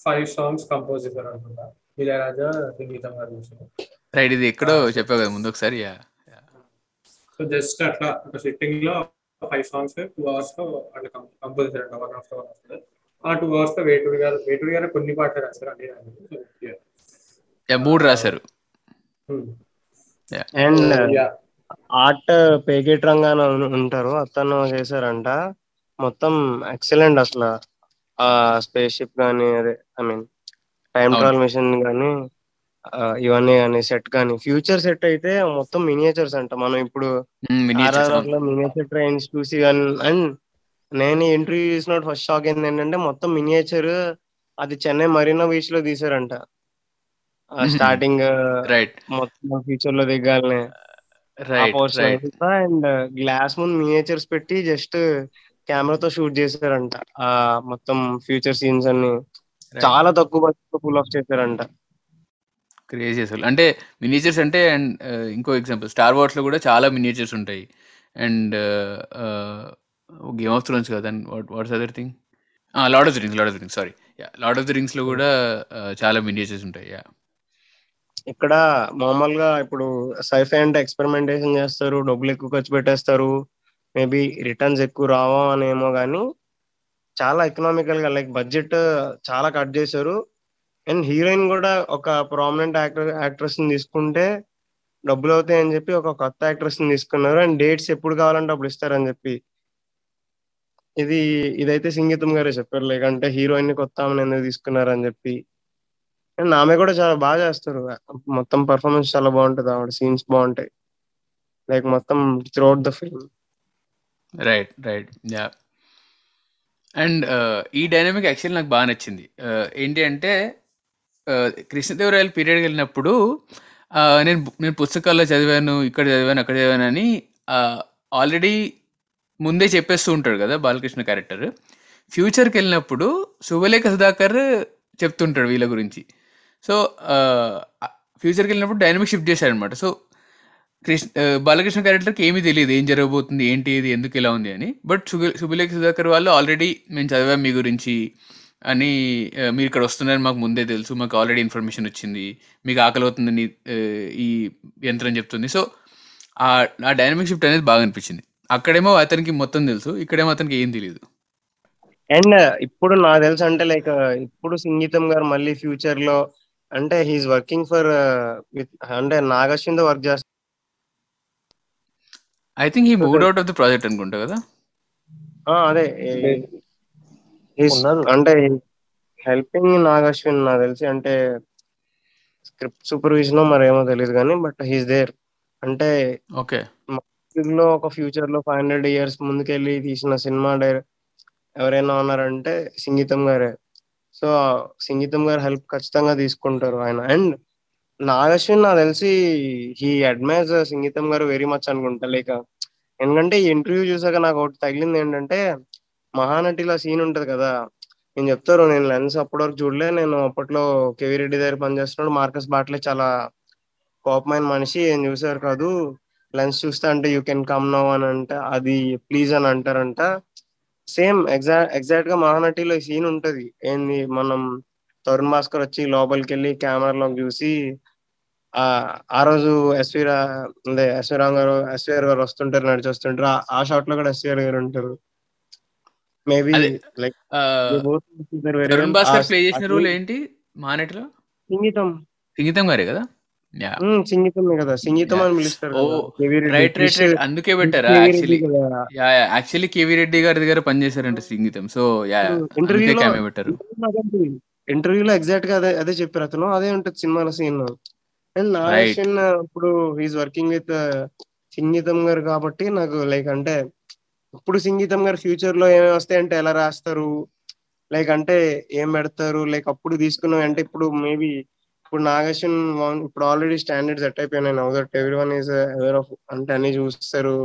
ఫైవ్ సాంగ్స్ కంపోజ్ చేశారు అనుకుంటా. ఇళయరాజా సంగీతం గారు రైట్ ఇది ఎక్కడో చెప్పావు కదా ముందు ఒకసారి యా సో జస్ట్ అట్లా ఒక సిట్టింగ్లో ఫైవ్ సాంగ్స్ టూ అవర్స్లో అట్లా కంపోజ్ చేశారు వన్ ఆఫ్టర్ వన్ ఆఫ్టర్ ఆ టూ అవర్స్లో వేటూరి గారు వేటూరి గారు కొన్ని పాటలు రాశారు అన్ని మూడు రాశారు. అండ్. ఆర్ట్ పేకెట్ రంగాన ఉంటారు. అతను చేశారంట. మొత్తం ఎక్సలెంట్ అసలు. ఆ స్పేస్ షిప్ కానీ అదే I mean time. Travel machine కానీ ఇవన్నీ కానీ సెట్ కానీ ఫ్యూచర్ సెట్ అయితే మొత్తం మినియేచర్స్ అంట. మనం ఇప్పుడు మినియేచర్ ట్రైన్స్ చూసి అండ్ నేను ఇంటర్వ్యూ చూసిన ఫస్ట్ షాక్ ఏంది ఏంటంటే మొత్తం మినియేచర్ అది చెన్నై మరీనా బీచ్లో తీసారంట. స్టార్టింగ్ రైట్ మొత్తం ఫ్యూచర్లో దిగాలనే. అండ్ గ్లాస్ ముందు మినియేచర్స్ పెట్టి జస్ట్ కెమెరాతో షూట్ చేశారంట. ఆ మొత్తం ఫ్యూచర్ సీన్స్ అన్ని. చాలా తక్కువ బడ్జెట్ ఫుల్ ఆఫ్ చేశారంట. క్రేజీ అసలు. అంటే మినియేచర్స్ అంటే అండ్ ఇంకో ఎగ్జాంపుల్. స్టార్ వార్స్లో కూడా చాలా మినియేచర్స్ ఉంటాయి. అండ్ గేమ్ ఆఫ్ థ్రోన్స్ కదా what what's other thing? Lord of the rings lord of the rings sorry. Yeah lord of the రింగ్స్లో కూడా uh, చాలా మినియేచర్స్ ఉంటాయి యా. ఇక్కడ మామూలుగా ఇప్పుడు సైఫై అంటే ఎక్స్పెరిమెంటేషన్ చేస్తారు డబ్బులు ఎక్కువ ఖర్చు పెట్టేస్తారు మేబీ రిటర్న్స్ ఎక్కువ రావా అనేమో కానీ చాలా ఎకనామికల్గా లైక్ బడ్జెట్ చాలా కట్ చేశారు. అండ్ హీరోయిన్ కూడా ఒక ప్రామినెంట్ యాక్టర్ యాక్ట్రెస్ని తీసుకుంటే డబ్బులు అవుతాయి అని చెప్పి ఒక కొత్త యాక్ట్రెస్ని తీసుకున్నారు. అండ్ డేట్స్ ఎప్పుడు కావాలంటే అప్పుడు ఇస్తారని చెప్పి. ఇది ఇదైతే సంగీతం గారే చెప్పారు. లేకంటే హీరోయిన్ని కొత్త ఆమెను ఎందుకు అని చెప్పి. అండ్ ఆమె కూడా చాలా బాగా చేస్తారు. మొత్తం పర్ఫార్మెన్స్ చాలా బాగుంటుంది. ఆవిడ సీన్స్ బాగుంటాయి. లైక్ మొత్తం throughout the film right right yeah and ఈ డైనమిక్ యాక్చువల్ నాకు బాగా నచ్చింది. Uh, ఏంటి అంటే కృష్ణదేవరాయల పీరియడ్కి వెళ్ళినప్పుడు నేను నేను పుస్తకాల్లో చదివాను ఇక్కడ చదివాను అక్కడ చదివాను అని ఆల్రెడీ ముందే చెప్పేస్తూ ఉంటాడు కదా బాలకృష్ణ క్యారెక్టర్ ఫ్యూచర్కి వెళ్ళినప్పుడు శుభలేఖ సుధాకర్ చెప్తుంటాడు వీళ్ళ గురించి. సో ఫ్యూచర్కి వెళ్ళినప్పుడు డైనమిక్ షిఫ్ట్ చేశారనమాట సో కృష్ణ బాలకృష్ణ క్యారెక్టర్కి ఏమీ తెలియదు ఏం జరగబోతుంది ఏంటి ఇది ఎందుకు ఇలా ఉంది అని. బట్ శుభ శుభలేఖ సుధాకర్ వాళ్ళు ఆల్రెడీ మేము చదివాం మీ గురించి అని మీరు ఇక్కడ వస్తున్నారని మాకు ముందే తెలుసు మాకు ఆల్రెడీ ఇన్ఫర్మేషన్ వచ్చింది మీకు ఆకలి అవుతుందని ఈ యంత్రం చెప్తుంది. సో ఆ ఆ డైనమిక్ షిఫ్ట్ అనేది బాగా అనిపించింది. అక్కడేమో అతనికి మొత్తం తెలుసు ఇక్కడేమో అతనికి ఏం తెలియదు అండ్ ఇప్పుడు నాకు తెలుసు అంటే లైక్ ఇప్పుడు సంగీతం గారు మళ్ళీ ఫ్యూచర్లో అంటే హీఈస్ వర్కింగ్ ఫర్ విత్ అంటే నాగశ్విన్ వర్క్ చేస్తారు ఐ థింక్ ఈ mood out of the project అనుకుంటా కదా? ఆ, అదే ఉన్నారు. అంటే హెల్పింగ్ నాగశ్విన్ నాకు తెలిసి అంటే స్క్రిప్ట్ సూపర్విజన్ మరేమో తెలియదు కానీ బట్ హీస్ దేర్ అంటే ఓకే లో ఒక ఫ్యూచర్లో ఫైవ్ హండ్రెడ్ ఇయర్స్ ముందుకెళ్ళి తీసిన సినిమా డైరెక్ట్ ఎవరైనా ఉన్నారంటే సంగీతం గారే. సో సంగీతం గారు హెల్ప్ ఖచ్చితంగా తీసుకుంటారు ఆయన. అండ్ నాగశ్విన్ నాకు తెలిసి హీ అడ్మైర్స్ సంగీతం గారు వెరీ మచ్ అనుకుంటా. లైక్ ఎందుకంటే ఈ ఇంటర్వ్యూ చూసాక నాకు ఒకటి తగిలింది ఏంటంటే మహానటిలో సీన్ ఉంటది కదా. నేను చెప్తారు నేను లెన్స్ అప్పటి వరకు చూడలే. నేను అప్పట్లో కేవీ రెడ్డి దగ్గర పనిచేస్తున్నాడు మార్కస్ బాట్లే చాలా కోపమైన మనిషి. ఏం చూసారు కాదు. లెన్స్ చూస్తే అంటే యూ కెన్ కమ్ నౌ అని అంటే. అది ప్లీజ్ అని అంటారంట. సేమ్ ఎగ్జాక్ట్ ఎగ్జాక్ట్గా మహానటిలో సీన్ ఉంటది. ఏంది? మనం తరుణ్ భాస్కర్ వచ్చి లోపలికి వెళ్ళి కెమెరాలోకి చూసి ఆ ఆ రోజు ఎస్వి రా అదే ఎస్వి రామ్ గారు ఎస్విఆర్ గారు వస్తుంటారు నడిచి వస్తుంటారు ఆ- ఆ షాట్లో కూడా ఎస్విఆర్ గారు ఉంటారు. మేబీ లైక్ ఆ, తరుణ్ భాస్కర్ ప్లే చేసిన రోల్ ఏంటి? మానటిలో సింగీతం సంగీతం గారే కదా? సింగీతమే కదా. సింగీతం. అని పిలుస్తారు. రైట్ రైట్ రైట్ అందుకే పెట్టారా యాక్చువల్లీ యాక్చువల్లీ కేవీ రెడ్డి గారి దగ్గర పనిచేశారంట సంగీతం సో యా ఇంటర్వ్యూలో పెట్టారు. ఇంటర్వ్యూలో ఎగ్జాక్ట్గా అదే అదే చెప్పారు అతను. అదే ఉంటుంది సినిమాలో సీన్ అండ్ నాగేషన్ ఇప్పుడు ఈజ్ వర్కింగ్ విత్ సంగీతం గారు కాబట్టి నాకు లైక్ అంటే ఇప్పుడు సంగీతం గారు ఫ్యూచర్లో ఏమేమి వస్తాయి అంటే ఎలా రాస్తారు? లైక్ అంటే ఏం పెడతారు? లైక్ అప్పుడు తీసుకున్నాం అంటే ఇప్పుడు మేబీ ఇప్పుడు నాగేషన్ ఇప్పుడు ఆల్రెడీ స్టాండర్డ్ సెట్ అయిపోయినాయి. Now that everyone is aware of అంటే అన్ని చూస్తారు.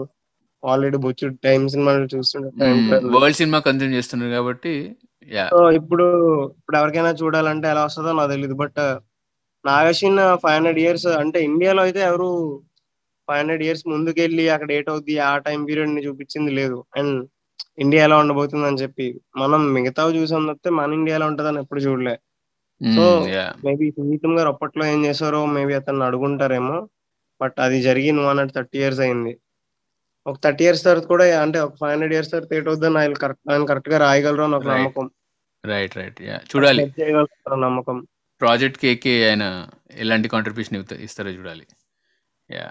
ఆల్రెడీ బొచ్చు టైం సినిమాలు చూస్తుంటారు. వరల్డ్ సినిమా కన్జ్యూమ్ చేస్తున్నారు కాబట్టి సో ఇప్పుడు ఇప్పుడు ఎవరికైనా చూడాలంటే ఎలా వస్తుందో నాకు తెలియదు బట్ నాగేషన్ ఫైవ్ హండ్రెడ్ ఇయర్స్ అంటే ఇండియాలో అయితే ఎవరు ఫైవ్ హండ్రెడ్ ఇయర్స్ ముందుకెళ్ళి అక్కడ ఏట్ అవుద్ది ఆ టైం పీరియడ్ని చూపించింది లేదు. అండ్ ఇండియా ఎలా ఉండబోతుంది అని చెప్పి మనం మిగతావి చూసాం తప్పితే మన ఇండియా ఎలా ఉంటుందని ఎప్పుడు చూడలే. సో మేబీ సంగీతం గారు అప్పట్లో ఏం చేశారో మేబీ అతన్ని అడుగుంటారేమో బట్ అది జరిగి వన్ హండ్రెడ్ థర్టీ ఇయర్స్ అయింది. ఒక థర్టీ ఇయర్స్ తర్వాత కూడా అంటే ఒక ఫైవ్ హండ్రెడ్ ఇయర్స్ తర్వాత ఏట్ అవుద్దని ఆయన కరెక్ట్ ఆయన కరెక్ట్గా రాయగలరు అని ఒక. నమ్మకం. Right right yeah. చూడాలి. నమ్మకం. ప్రాజెక్ట్ కేకే ఆయన ఎలాంటి కాంట్రిబ్యూషన్ ఇస్తారో చూడాలి. యా.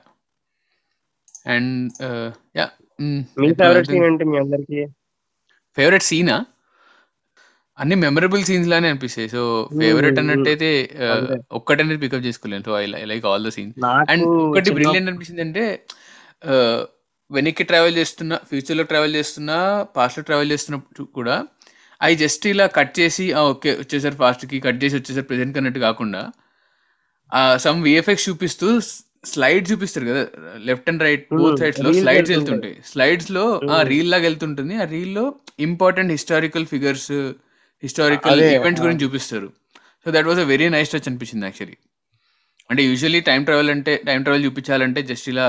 అండ్ యా మీ ఫేవరెట్ సీన్ ఏంటి మీ అందరికి? ఫేవరెట్ సీనా అన్ని మెమరబుల్ సీన్స్ లానే అనిపిస్తాయి. సో ఫేవరెట్ అన్నట్టయితే అంతే. ఒక్కటనేది పికప్ చేసుకోలేను. So I like all the scenes and ఒకటి బ్రిలియంట్ అనిపించింది అంటే వెనక్కి ట్రావెల్ చేస్తున్నా ఫ్యూచర్లో ట్రావెల్ చేస్తున్నా పాస్ట్లో ట్రావెల్ చేస్తున్నప్పుడు కూడా అవి జస్ట్ ఇలా కట్ చేసి ఓకే వచ్చేసారు ఫాస్ట్కి కట్ చేసి వచ్చేసారు ప్రెసెంట్ అన్నట్టు కాకుండా సమ్ విఎఫ్ఎక్స్ చూపిస్తూ స్లైడ్ చూపిస్తారు కదా left and right Hmm, both సైడ్స్లో స్లైడ్స్ వెళ్తుంటాయి. స్లైడ్స్లో ఆ Hmm. రీల్ లాగా వెళ్తుంటుంది ఆ రీల్లో important historical figures historical events. గురించి చూపిస్తారు so that was a very nice touch అనిపించింది యాక్చువల్లీ అంటే యూజువల్లీ టైం ట్రావెల్ అంటే టైం ట్రావెల్ చూపించాలంటే జస్ట్ ఇలా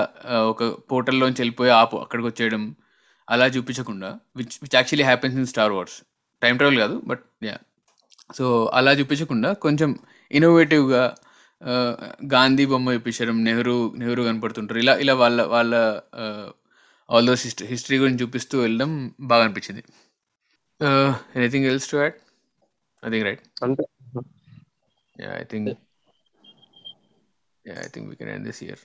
ఒక పోర్టల్లోంచి వెళ్ళిపోయి ఆపు అక్కడికి వచ్చేయడం అలా చూపించకుండా which which actually happens in star wars time travel కాదు బట్ యా సో అలా చూపించకుండా కొంచెం ఇన్నోవేటివ్గా గాంధీ బొమ్మ చూపించడం నెహ్రూ నెహ్రూ కనపడుతుంటారు ఇలా ఇలా వాళ్ళ వాళ్ళ ఆల్ దోస్ హిస్టరీ హిస్టరీ గురించి చూపిస్తూ వెళ్ళడం బాగా అనిపించింది anything else to add I think right think. Yeah, I think we can end this here.